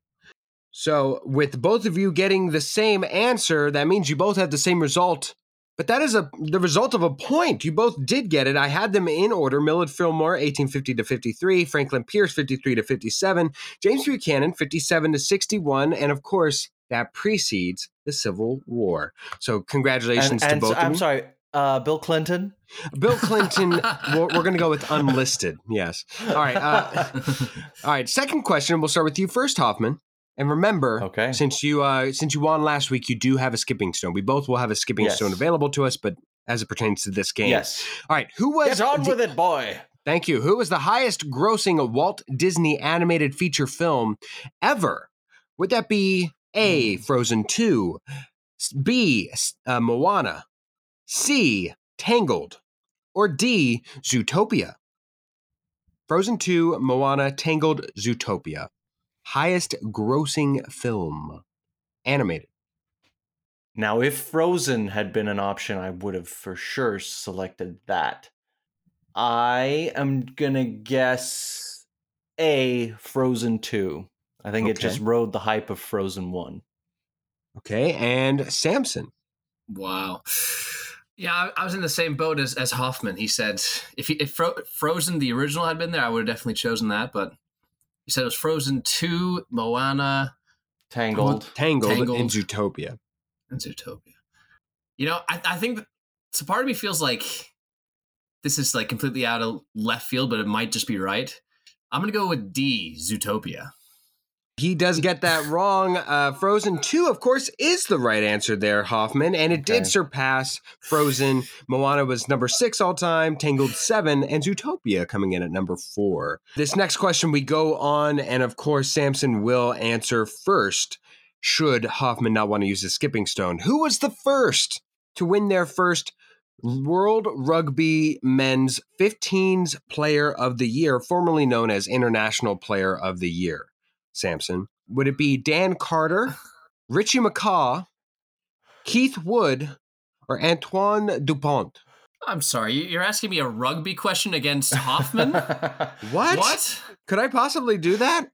So, with both of you getting the same answer, that means you both have the same result. But that is a the result of a point. You both did get it. I had them in order. Millard Fillmore, 1850 to 53, Franklin Pierce, 53 to 57, James Buchanan, 57 to 61, and of course, that precedes the Civil War. So, congratulations And, to and both so- of I'm sorry, uh, Bill Clinton. Bill Clinton, <laughs> we're, we're going to go with unlisted. Yes. All right. Uh, <laughs> all right. Second question. We'll start with you first, Hoffman. And remember, Okay. since you uh, since you won last week, you do have a skipping stone. We both will have a skipping Yes. stone available to us, but as it pertains to this game, Yes. All right. Who was? Get on the- with it, boy. Thank you. Who was the highest grossing Walt Disney animated feature film ever? Would that be A. Hmm. Frozen Two, B. uh, Moana, C. Tangled, or D. Zootopia? Frozen 2, Moana, Tangled, Zootopia. Highest grossing film. Animated. Now, if Frozen had been an option, I would have for sure selected that. I am gonna guess A. Frozen Two. I think it just rode the hype of Frozen One. Okay, and Samson. Wow. Yeah, I, I was in the same boat as, as Hoffman. He said if he, if Fro- Frozen the original had been there, I would have definitely chosen that. But he said it was Frozen two, Moana, Tangled. Tangled, Tangled. and Zootopia. and Zootopia. You know, I, I think that, so. Part of me feels like this is like completely out of left field, but it might just be right. I'm gonna go with D, Zootopia. He does get that wrong. Uh, Frozen 2, of course, is the right answer there, Hoffman, and it Okay. did surpass Frozen. Moana was number six all time, Tangled seven, and Zootopia coming in at number four. This next question we go on, and of course, Samson will answer first. Should Hoffman not want to use the skipping stone? Who was the first to win their first World Rugby Men's 15s Player of the Year, formerly known as International Player of the Year? Samson? Would it be Dan Carter, <laughs> Richie McCaw, Keith Wood, or Antoine Dupont? I'm sorry, you- you're asking me a rugby question against Hoffman? <laughs> What? what? Could I possibly do that?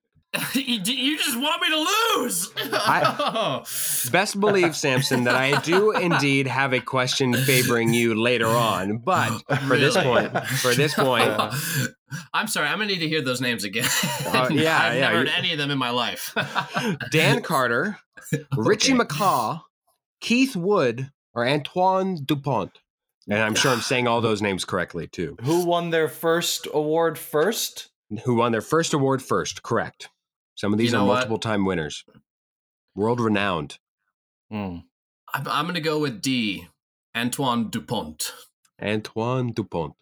<laughs> you you just want me to lose. <laughs> Best believe, Samson, that I do indeed have a question favoring you later on. But for this point, for this <laughs> point, I'm sorry. I'm gonna need to hear those names again. Uh, yeah, I've yeah, never heard any of them in my life. Dan Carter, Richie Okay. McCaw, Keith Wood, or Antoine Dupont. And I'm sure I'm <sighs> saying all those names correctly too. Who won their first award first? Who won their first award first? Correct. Some of these You are know what? multiple time winners, world renowned. Hmm. I'm, I'm gonna go with D. Antoine Dupont. Antoine Dupont.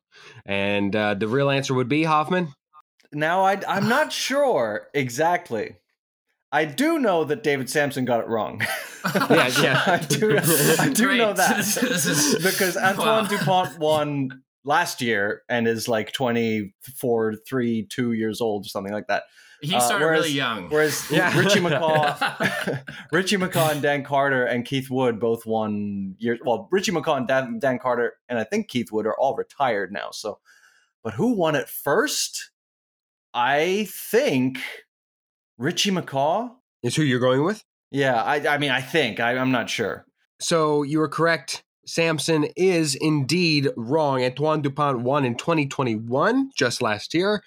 And uh, the real answer would be Hoffman. Now I I'm not sure exactly. I do know that David Sampson got it wrong. <laughs> Yeah, yeah. <laughs> I do. I do know that <laughs> because Antoine wow. Dupont won last year and is like 24, 3, 2 years old or something like that. He Uh, whereas- really young. Whereas <laughs> Yeah. Richie McCaw, <laughs> Richie McCaw and Dan Carter and Keith Wood both won years. Well, Richie McCaw and Dan, Dan Carter and I think Keith Wood are all retired now. So, but who won it first? I think Richie McCaw. Is who you're going with? Yeah, I, I mean, I think I, I'm not sure. So you were correct. Samson is indeed wrong. Antoine Dupont won in 2021, just last year.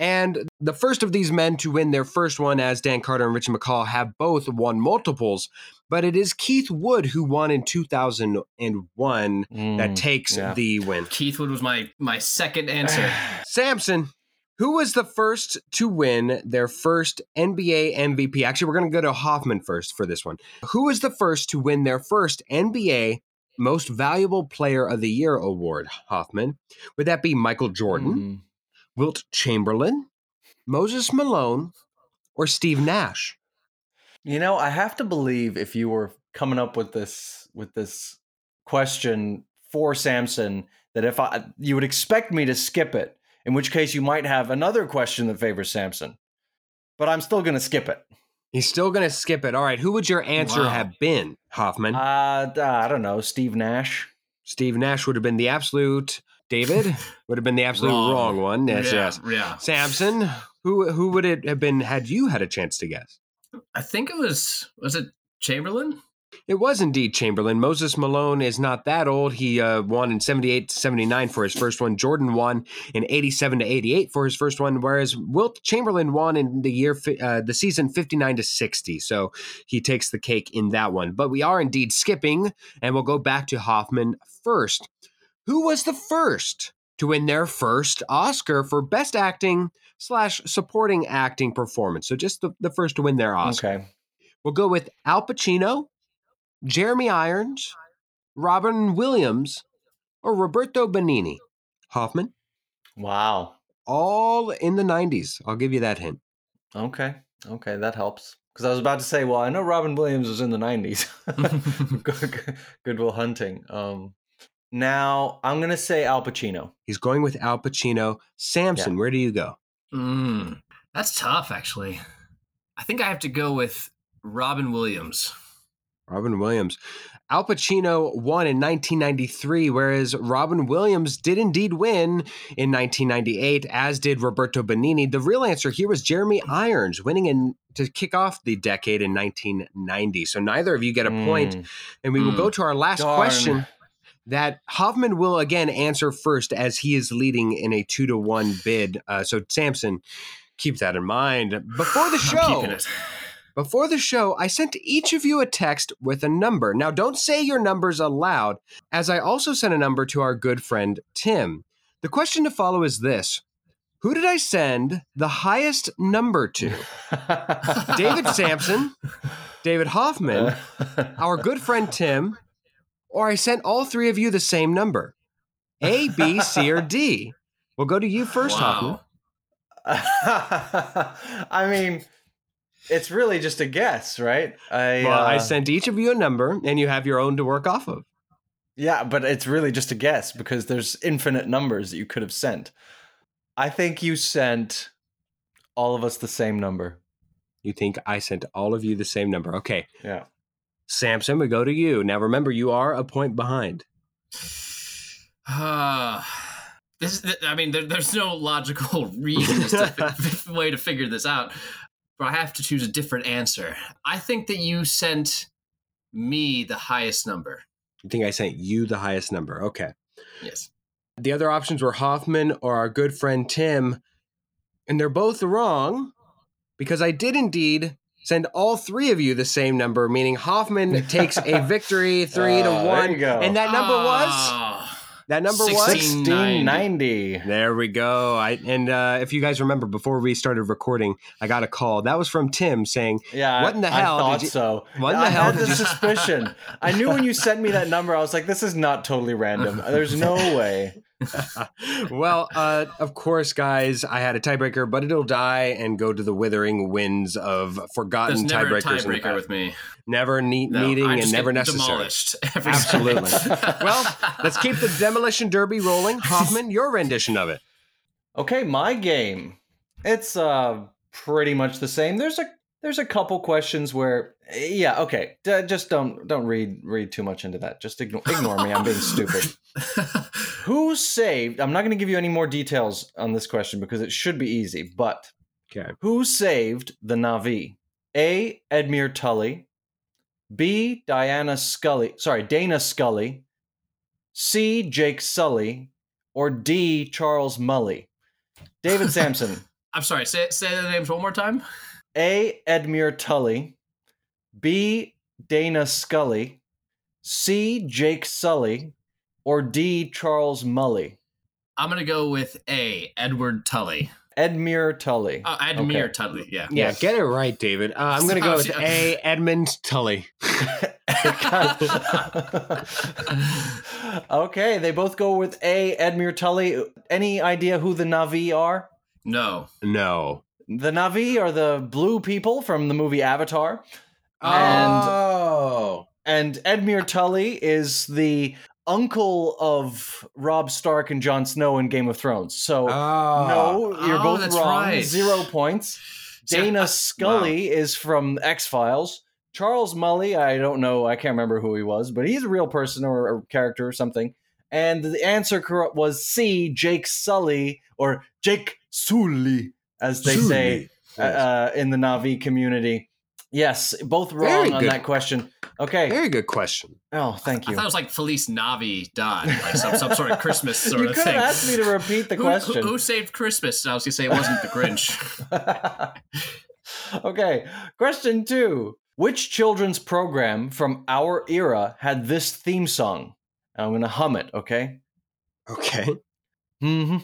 And the first of these men to win their first one, as Dan Carter and Richie McCaw have both won multiples. But it is Keith Wood who won in 2001 that Mm, takes yeah. the win. Keith Wood was my my second answer. <sighs> Samson, who was the first to win their first NBA MVP? Actually, we're going to go to Hoffman first for this one. Who was the first to win their first NBA Most Valuable Player of the Year award, Hoffman? Would that be Michael Jordan, Mm. Wilt Chamberlain, Moses Malone, or Steve Nash? You know, I have to believe if you were coming up with this with this question for Samson, that if I you would expect me to skip it, in which case you might have another question that favors Samson. But I'm still going to skip it. He's still going to skip it. All right, who would your answer Wow. have been, Hoffman? Uh, I don't know, Steve Nash. Steve Nash would have been the absolute. David would have been the absolute Wrong. wrong one. Yes, yeah, yes. yeah. Samson, who who would it have been had you had a chance to guess? I think it was was it Chamberlain? It was indeed Chamberlain. Moses Malone is not that old. He uh, won in 78 to 79 for his first one. Jordan won in 87 to 88 for his first one, whereas Wilt Chamberlain won in the year uh, the season 59 to 60. So he takes the cake in that one. But we are indeed skipping, and we'll go back to Hoffman first. Who was the first to win their first Oscar for Best Acting slash Supporting Acting Performance? So just the, the first to win their Oscar. Okay. We'll go with Al Pacino, Jeremy Irons, Robin Williams, or Roberto Benigni. Hoffman, Wow. all in the 90s. I'll give you that hint. Okay. Okay, that helps. Because I was about to say, well, I know Robin Williams was in the '90s. <laughs> <laughs> Good- Goodwill Hunting. Um, now I'm gonna say Al Pacino. He's going with Al Pacino. Samson, where do you go? Mm, that's tough, actually. I think I have to go with Robin Williams. Robin Williams. Al Pacino won in 1993, whereas Robin Williams did indeed win in 1998, as did Roberto Benigni. The real answer here was Jeremy Irons winning in to kick off the decade in 1990. So neither of you get a point, Mm. and we will Mm. go to our last Darn. question. That Hoffman will again answer first, as he is leading in a two to one bid. Uh, so Samson, keep that in mind. Before the show, before the show, I sent each of you a text with a number. Now, don't say your numbers aloud, as I also sent a number to our good friend Tim. The question to follow is this Who did I send the highest number to? <laughs> David Sampson, David Hoffman, <laughs> our good friend Tim, or I sent all three of you the same number? A, B, C, or D? <laughs> We'll go to you first, Hoffman. Wow. <laughs> I mean, it's really just a guess, right? I, Well, I uh, sent each of you a number, and you have your own to work off of. Yeah, but it's really just a guess because there's infinite numbers that you could have sent. I think you sent all of us the same number. You think I sent all of you the same number. Okay. Yeah. Samson, we go to you. Now remember, you are a point behind. Uh, <sighs> this is, I mean, there, there's no logical <laughs> reason as to <laughs> way to figure this out. but I have to choose a different answer. I think that you sent me the highest number. You think I sent you the highest number. Okay. Yes. The other options were Hoffman or our good friend Tim, and they're both wrong because I did indeed send all three of you the same number, meaning Hoffman <laughs> takes a victory <laughs> three Oh, to there one, you go. and that number was Ah. that number was 1690. There we go. I and uh, if you guys remember, before we started recording, I got a call. That was from Tim saying, Yeah, What in the I- hell I thought you- so. What in the I hell had the you- <laughs> suspicion. I knew when you sent me that number, I was like, "This is not totally random. There's no way." <laughs> well, uh, of course, guys, I had a tiebreaker, but it'll die and go to the withering winds of There's forgotten never tiebreakers. in the tiebreaker with me. Never need, No, needing and never necessary. Every Absolutely. <laughs> Well, <laughs> Let's keep the demolition derby rolling. Hoffman, your rendition of it. Okay, my game. It's uh pretty much the same. There's a there's a couple questions where yeah, okay. D- just don't don't read read too much into that. Just ignore ignore me. I'm being stupid. <laughs> Who saved? I'm not going to give you any more details on this question because it should be easy, but Okay. who saved the Na'vi? A. Edmure Tully. B. Diana Scully. Sorry, Dana Scully. C. Jake Sully. Or D. Charles Mully. David <laughs> Sampson. I'm sorry. Say say the names one more time. A. Edmure Tully. B. Dana Scully. C. Jake Sully. Or D. Charles Mully. I'm gonna go with A. Edward Tully. Edmure Tully. Oh, Admir Okay. Tully. Yeah. Yeah, Yes. get it right, David. Uh, I'm <laughs> going to go with A. Edmund Tully. <laughs> okay, they both go with A. Edmure Tully. Any idea who the Na'vi are? No. No. The Na'vi are the blue people from the movie Avatar. oh. And Edmure Tully is the uncle of Robb Stark and Jon Snow in Game of Thrones. So, Oh. no, you're Oh, both wrong. right. Zero points. Dana I- Scully is from X Files. Charles Mully, I don't know, I can't remember who he was, but he's a real person or a character or something. And the answer cor- was C, Jake Sully, or Jake Sully, as they say uh, uh, in the Na'vi community. Yes, both Very wrong on good. that question. Okay. Very good question. Oh, thank I you. thought it was like Feliz Navidad, like some, some sort of Christmas <laughs> sort you of could thing. have asked me to repeat the Who- question. Who, who saved Christmas? I was gonna say it wasn't the Grinch. <laughs> <laughs> okay, question two. Which children's program from our era had this theme song? I'm going to hum it, okay? Okay. Okay.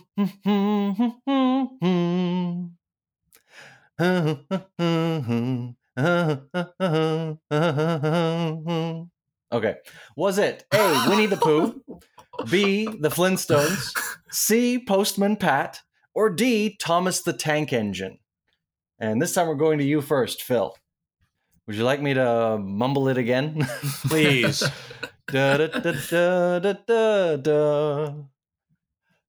Was it A, Winnie the Pooh, B, The Flintstones, C, Postman Pat, or D, Thomas the Tank Engine? And this time we're going to you first, Phil. Would you like me to mumble it again? Please. <laughs> da da da da da da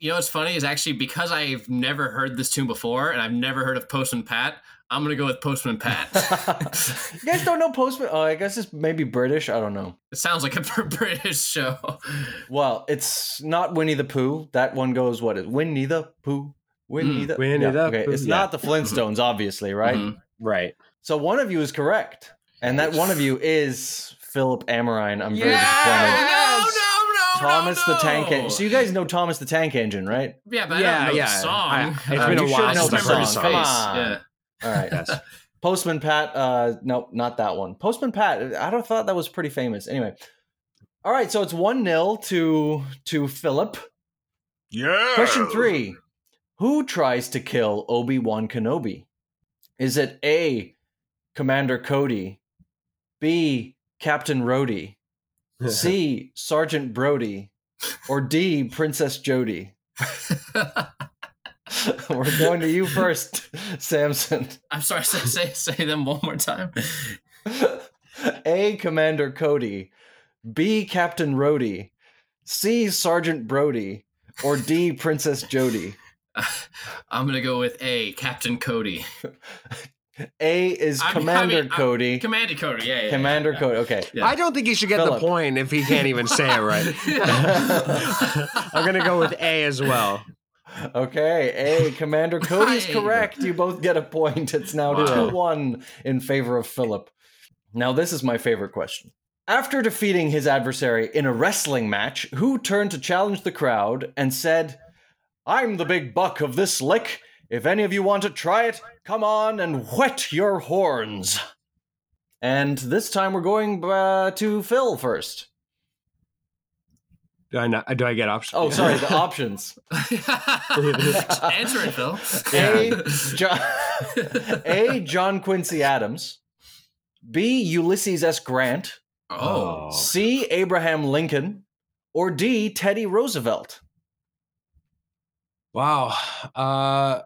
You know what's funny is actually because I've never heard this tune before and I've never heard of Postman Pat, I'm gonna go with Postman Pat. <laughs> you guys don't know Postman? Oh, I guess it's maybe British. I don't know. it sounds like a <laughs> British show. Well, it's not Winnie the Pooh. That one goes what is Winnie the Pooh? Winnie Mm, the Winnie yeah, the okay. Pooh, It's yeah. not the Flintstones, obviously, right? Mhm. Right. So one of you is correct, and that one of you is Philip Amarine. I'm very No, disappointed. no, no, no, Thomas the Tank Engine. So you guys know Thomas the Tank Engine, right? yeah, but I Yeah, don't know yeah. the song. I- it's Uh, been a while know since the I've heard song. the Come on. Yeah. All right. Yes. Postman Pat. Uh, nope, not that one. Postman Pat. I don't thought that was pretty famous. Anyway. All right, so it's one 0 to to Philip. Yeah. Question three: Who tries to kill Obi Wan Kenobi? Is it A. Commander Cody, B. Captain Rhodey, C. Sergeant Brody, or D. Princess Jody? <laughs> We're going to you first, Samson. I'm sorry, <laughs> say, say say them one more time. A. Commander Cody, B. Captain Rhodey, C. Sergeant Brody, or D. Princess Jody? <laughs> I'm gonna go with A, Captain Cody. <laughs> A is I'm- I Commander mean, I'm- Cody. Commander Cody, yeah, yeah. Commander yeah, Cody. Okay. Yeah. I don't think he should get Philip. the point if he can't even say it right. <laughs> <laughs> I'm gonna go with A as well. Okay. A. Commander Cody's Hi. correct. You both get a point. It's now Wow. 2 1 in favor of Philip. Now, this is my favorite question. After defeating his adversary in a wrestling match, who turned to challenge the crowd and said, I'm the big buck of this lick. If any of you want to try it, come on and whet your horns. And this time we're going uh, to Phil first. Do I, not, do I get options? Oh, sorry, the <laughs> options. <laughs> Answer it, Phil. A. John, <laughs> A. John Quincy Adams. B. Ulysses S. Grant. Oh. C. Abraham Lincoln. Or D. Teddy Roosevelt. Wow. Uh,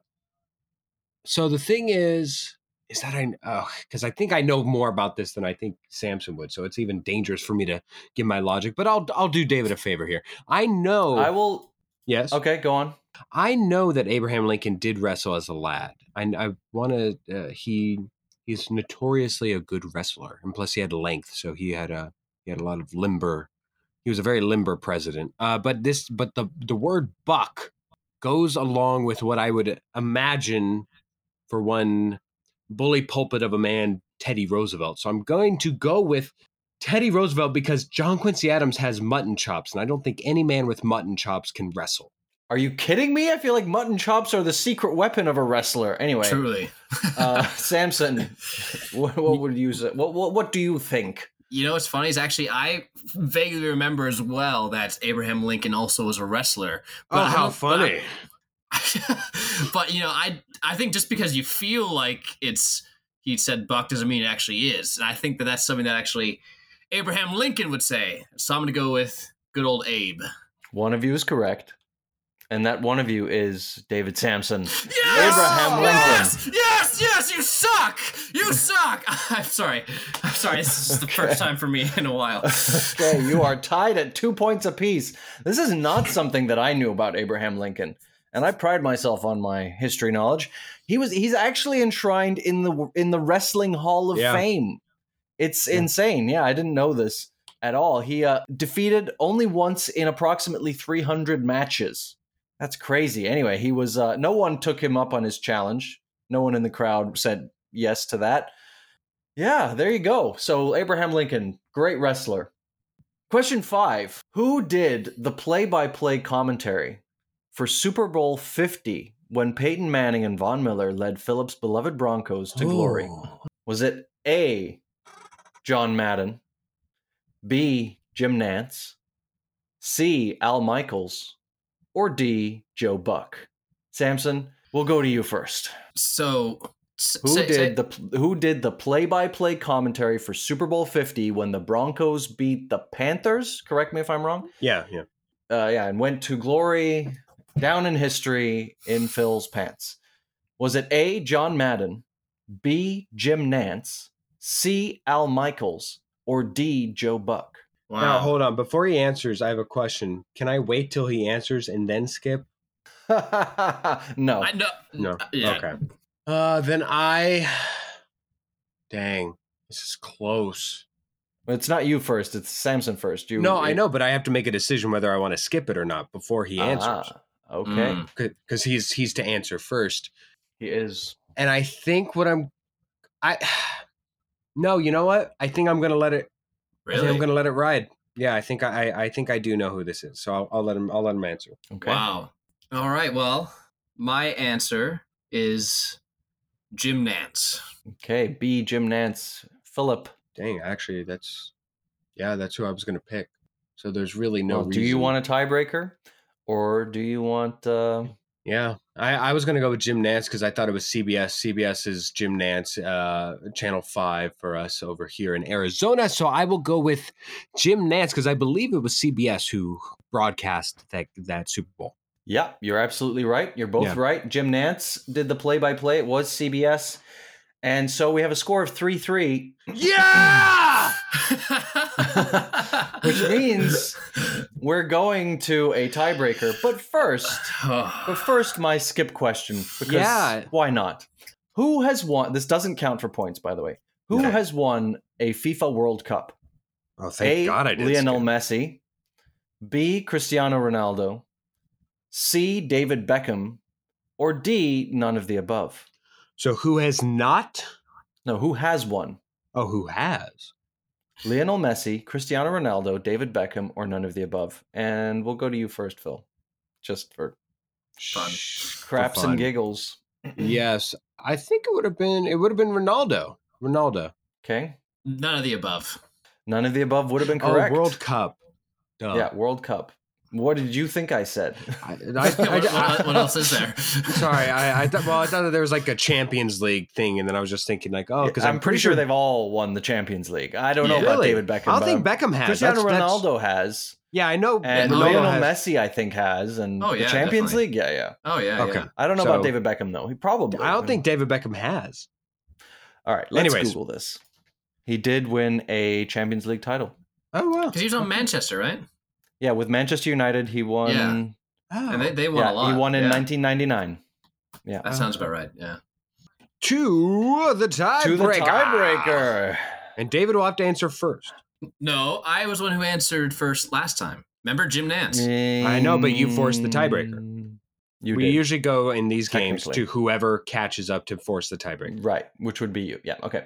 so the thing is, is that I oh, because I think I know more about this than I think Samson would. So it's even dangerous for me to give my logic. But I'll I'll do David a favor here. I know. I will. yes. Okay, go on. I know that Abraham Lincoln did wrestle as a lad. I, I want to. Uh, he he's notoriously a good wrestler, and plus he had length, so he had a he had a lot of limber. He was a very limber president. Uh, but this, but the the word buck goes along with what I would imagine for one bully pulpit of a man, Teddy Roosevelt. So I'm going to go with Teddy Roosevelt because John Quincy Adams has mutton chops, and I don't think any man with mutton chops can wrestle. Are you kidding me? I feel like mutton chops are the secret weapon of a wrestler. Anyway, Truly. <laughs> uh, <laughs> Samson, what, what would you say? What, what what do you think? You know what's funny is actually I vaguely remember as well that Abraham Lincoln also was a wrestler. Oh, I how don't- funny! <laughs> but you know, I I think just because you feel like it's he said buck doesn't mean it actually is, and I think that that's something that actually Abraham Lincoln would say. So I'm going to go with good old Abe. One of you is correct, and that one of you is David Sampson. <laughs> Yes! Abraham Yes! Yes! Yes! You suck! You suck! <laughs> I'm sorry. I'm sorry. This is the first time for me in a while. okay, you are tied at two points apiece. This is not something that I knew about Abraham Lincoln, and I pride myself on my history knowledge. He was he's actually enshrined in the in the Wrestling Hall of Yeah. Fame. It's Yeah. insane. Yeah, I didn't know this at all. He uh, defeated only once in approximately 300 matches. That's crazy. Anyway, he was uh, no one took him up on his challenge. No one in the crowd said yes to that. Yeah, there you go. So Abraham Lincoln, great wrestler. Question five Who did the play by play commentary for Super Bowl 50 when Peyton Manning and Von Miller led Phillips' beloved Broncos to glory? Was it A. John Madden, B. Jim Nantz, C. Al Michaels, or D. Joe Buck? Samson, we'll go to you first. So, Who say- did say- the Who did the play by play commentary for Super Bowl 50 when the Broncos beat the Panthers? Correct me if I'm wrong. Yeah, yeah. uh, yeah, and went to glory down in history in Phil's pants. Was it A. John Madden, B. Jim Nantz, C. Al Michaels, or D. Joe Buck? Wow. Now hold on. Before he answers, I have a question. Can I wait till he answers and then skip? <laughs> no, I know. No. Yeah. Okay. Uh, then I. Dang, this is close. it's not you first. It's Samson first. You no, I know, but I have to make a decision whether I want to skip it or not before he answers, Ah, okay, Mm. because he's he's to answer first. he is. And I think what I'm, I. <sighs> No, you know what? I think I'm gonna let it. Really? I'm gonna let it ride. Yeah, I think I, I I think I do know who this is. So I'll, I'll let him. I'll let him answer. Okay. Wow. All right. Well, my answer is Jim Nantz. Okay. B. Jim Nantz. Philip. Dang, actually, that's yeah, that's who I was gonna pick. So there's really no. well, do you want a tiebreaker, or do you want? Uh, Yeah, I, I was gonna go with Jim Nantz because I thought it was CBS. CBS is Jim Nantz, uh, Channel Five for us over here in Arizona. So I will go with Jim Nantz because I believe it was CBS who broadcast that that Super Bowl. Yeah, you're absolutely right. You're both Yeah. right. Jim Nantz did the play by play. It was CBS. And so we have a score of 3 3. Yeah. <laughs> Which means we're going to a tiebreaker. But first, <sighs> but first, my skip question. Because Yeah. why not? Who has won? This doesn't count for points, by the way. Who Okay. has won a FIFA World Cup? Oh, thank A. God I did. Lionel skip. Messi. B. Cristiano Ronaldo. C. David Beckham. Or D. None of the above. So who has not? No, who has won? Oh, who has? Lionel Messi, Cristiano Ronaldo, David Beckham, or none of the above. And we'll go to you first, Phil. Just for Fun. Shh, for craps fun. and giggles. <clears throat> Yes, I think it would have been. It would have been Ronaldo. Ronaldo. Okay. None of the above. None of the above would have been oh, correct. Oh, World Cup. Duh. Yeah, World Cup. What did you think I said? I, <laughs> I, what, I- what- what else is there? <laughs> Sorry, I, I thought. Well, I thought that there was like a Champions League thing, and then I was just thinking like, oh, because I'm, pretty sure they've all won the Champions League. I don't know about Really? David Beckham. I don't think Beckham has. Cristiano That's- that's- Ronaldo has, Yeah, I know. and Lionel has- Messi, I think, has, and Oh, the Champions definitely. League. Yeah, yeah. Oh yeah. Okay. yeah. I don't know So- about David Beckham though. He probably. I don't think David Beckham has. All right, let's Anyways. Google this. He did win a Champions League title. Oh wow. Because he was on Manchester, right? Yeah, with Manchester United, he won. Yeah. Oh. And they, they won yeah, a lot. he won in yeah. 1999. Yeah, That sounds about right. Yeah. to the tiebreaker. to the tiebreaker. And David will have to answer first. No, I was one who answered first last time. Remember Jim Nantz? I know, but you forced the tiebreaker. Mm, You we did. usually go in these games to whoever catches up to force the tiebreaker. Right, which would be you. Yeah, okay.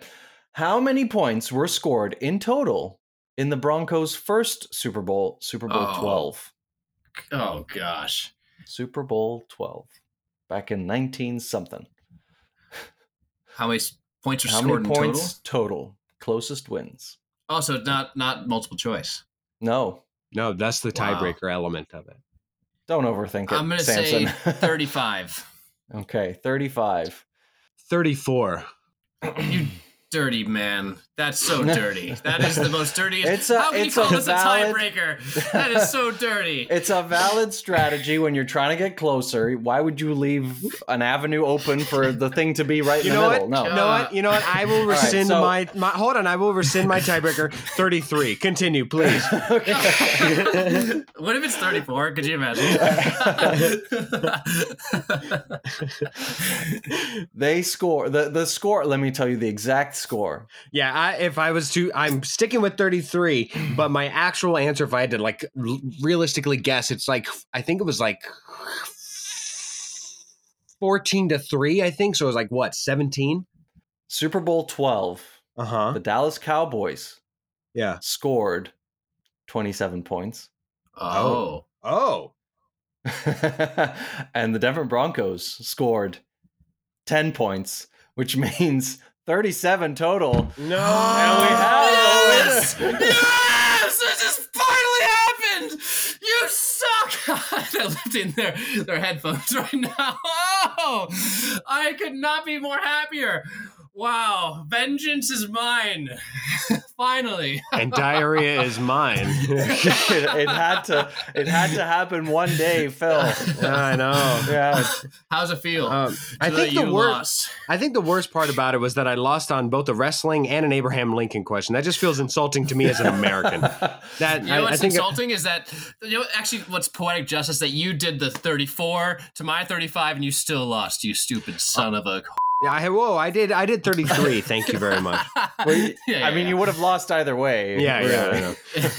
How many points were scored in total in the Broncos' first Super Bowl, Super Bowl Oh. 12? Oh gosh. Super Bowl 12. Back in 19 something. How many s- points were How scored many in points total? Closest wins. Oh, total? Also, not not multiple choice. No, No, that's the Wow. tiebreaker element of it. don't overthink it. I'm gonna say <laughs> 35. okay, 35. 34. you dirty man. That's so <laughs> dirty. That is the most dirty. It's a- How can it's you a call this valid- a tiebreaker? That is so <laughs> dirty. It's a valid strategy when you're trying to get closer. Why would you leave an avenue open for the thing to be right You in know the middle? what? No. You know what? You know what? I will <laughs> right, rescind so- my, my. Hold on. I will rescind my tiebreaker. 33. Continue, please. What if it's 34? Could you imagine? they score the the score. Let me tell you the exact score. Yeah, I, if I was to, I'm sticking with 33, but my actual answer, if I had to like r- realistically guess, it's like, I think it was like 14 to 3, I think. So it was like what, 17? Super Bowl twelve. Uh huh. The Dallas Cowboys Yeah. scored twenty seven points, oh. Oh. <laughs> and the Denver Broncos scored ten points, which <laughs> means thirty seven total. No. And we have yes! the winner. yes! This has finally happened! You suck! <laughs> They're lifting their, their headphones <laughs> right now. Oh! I could not be more happier. Wow. Vengeance is mine. <laughs> finally. <laughs> and diarrhea is mine. it, <laughs> it had to. It had to happen one day, Phil. I know. Yeah. How's it feel? Um, I think the worst. I think the worst part about it was that I lost on both a wrestling and an Abraham Lincoln question. That just feels insulting to me as an American. <laughs> That You know I, I what's think insulting is that you know actually what's poetic justice that you did the 34 to my 35 and you still lost, you stupid son of a. Yeah, I, whoa, I did. I did thirty three. <laughs> Thank you very much. <laughs> Well, you- Yeah, I mean, yeah. you would have lost either way. Yeah, yeah, I really. know.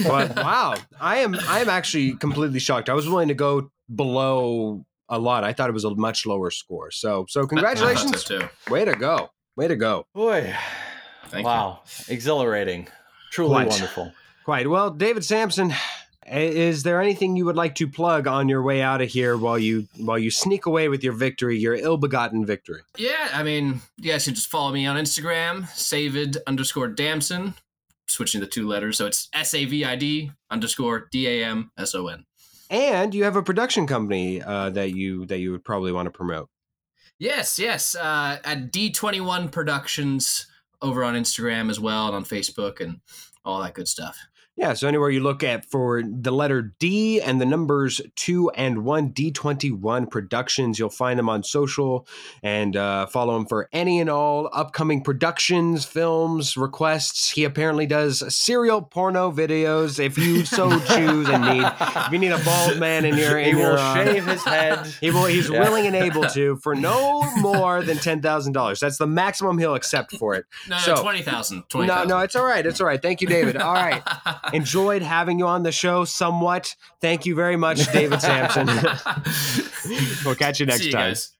But wow, I am. I am actually completely shocked. I was willing to go below a lot. I thought it was a much lower score. So, so congratulations. so, too. Way to go. Way to go. Boy, Thank wow, exhilarating, truly Quite. wonderful. Quite well, David Sampson. Is there anything you would like to plug on your way out of here while you while you sneak away with your victory, your ill-begotten victory? Yeah, I mean, yes you guys just follow me on Instagram, Savid underscore Damson, switching the two letters. So it's S A V I D underscore D A M S O N. And you have a production company uh, that you that you would probably want to promote. Yes, yes. Uh, at D21 Productions over on Instagram as well and on Facebook and all that good stuff. Yeah, so anywhere you look at for the letter D and the numbers two and one, D21 Productions, you'll find them on social and uh, follow him for any and all upcoming productions, films, requests. He apparently does serial porno videos if you so <laughs> choose and need. If you need a bald man in your, He in will your, uh, shave his head. <laughs> He will, he's Yeah. willing and <laughs> able to for no more than ten thousand dollars. That's the maximum he'll accept for it. No, no, So- 20,000. No, no, it's all right. It's all right. Thank you, David. All right. Enjoyed having you on the show somewhat. Thank you very much, David Sampson. <laughs> we'll catch you next See you time. guys.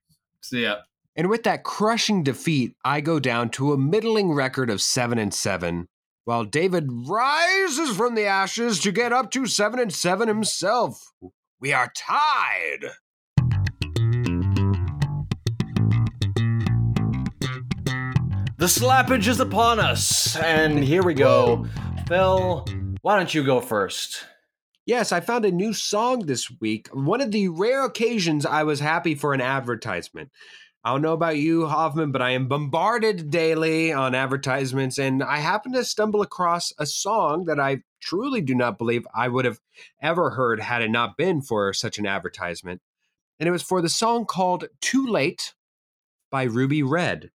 See ya. And with that crushing defeat, I go down to a middling record of seven and seven, while David rises from the ashes to get up to seven and seven himself. We are tied. The slappage is upon us, and here we go. Phil, why don't you go first? Yes, I found a new song this week. One of the rare occasions I was happy for an advertisement. I don't know about you, Hoffman, but I am bombarded daily on advertisements, and I happened to stumble across a song that I truly do not believe I would have ever heard had it not been for such an advertisement. And it was for the song called Too Late by Ruby Red.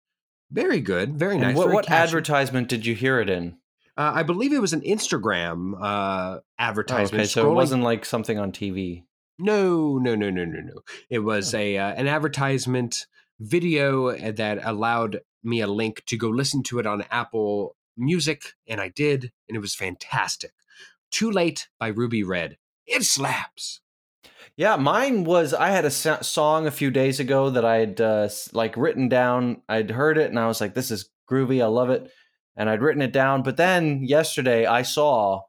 Very good, very And nice. what very what advertisement did you hear it in? Uh, I believe it was an Instagram uh, Oh, advertisement. okay, so it wasn't like something on TV. No, no, no, no, no, no. It was a uh, an advertisement video that allowed me a link to go listen to it on Apple Music, and I did, and it was fantastic. Too late by Ruby Red. It slaps. Yeah, mine was. I had a so- song a few days ago that I'd uh, like written down. I'd heard it and I was like, "This is groovy. I love it," and I'd written it down. But then yesterday, I saw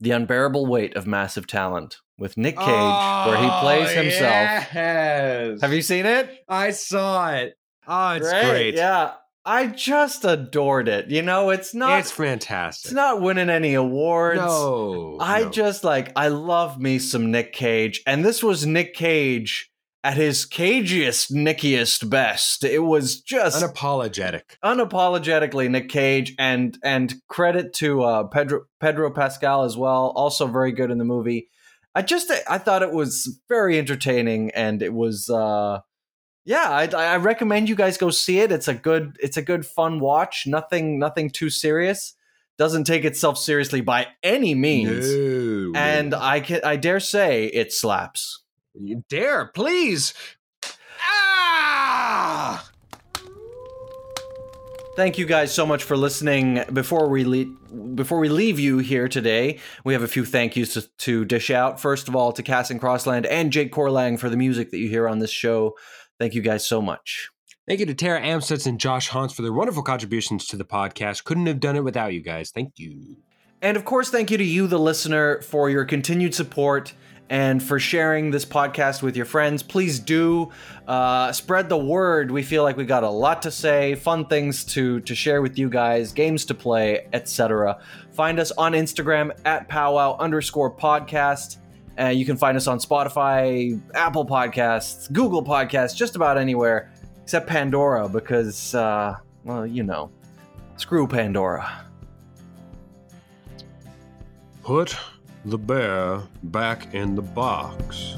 the unbearable weight of massive talent with Nick Cage, where he oh, plays Oh, himself. Yes. Have you seen it? I saw it. Oh, it's great. Yeah, I just adored it. You know, it's not. it's fantastic. it's not winning any awards. no, I no. just like I love me some Nick Cage, and this was Nick Cage at his cagiest, nickiest best. It was just unapologetic. unapologetically Nick Cage, and and credit to uh, Pedro Pedro Pascal as well, also very good in the movie. I just I thought it was very entertaining, and it was. uh yeah, I, I recommend you guys go see it. It's a good, it's a good fun watch. Nothing, nothing too serious. Doesn't take itself seriously by any means. No. And I can, I dare say, it slaps. You dare, please. Ah! Thank you guys so much for listening. Before we le- before we leave you here today, we have a few thank yous to, to dish out. First of all, to Cass and Crossland and Jake Corlang for the music that you hear on this show. Thank you guys so much. Thank you to Tara Amstutz and Josh Hans for their wonderful contributions to the podcast. Couldn't have done it without you guys. Thank you. And of course, thank you to you, the listener, for your continued support and for sharing this podcast with your friends. Please do uh, spread the word. We feel like we got a lot to say, fun things to to share with you guys, games to play, etc. Find us on Instagram at powwow underscore podcast. Uh, you can find us on Spotify, Apple Podcasts, Google Podcasts, just about anywhere except Pandora, because uh, well, you know, screw Pandora. Put the bear back in the box.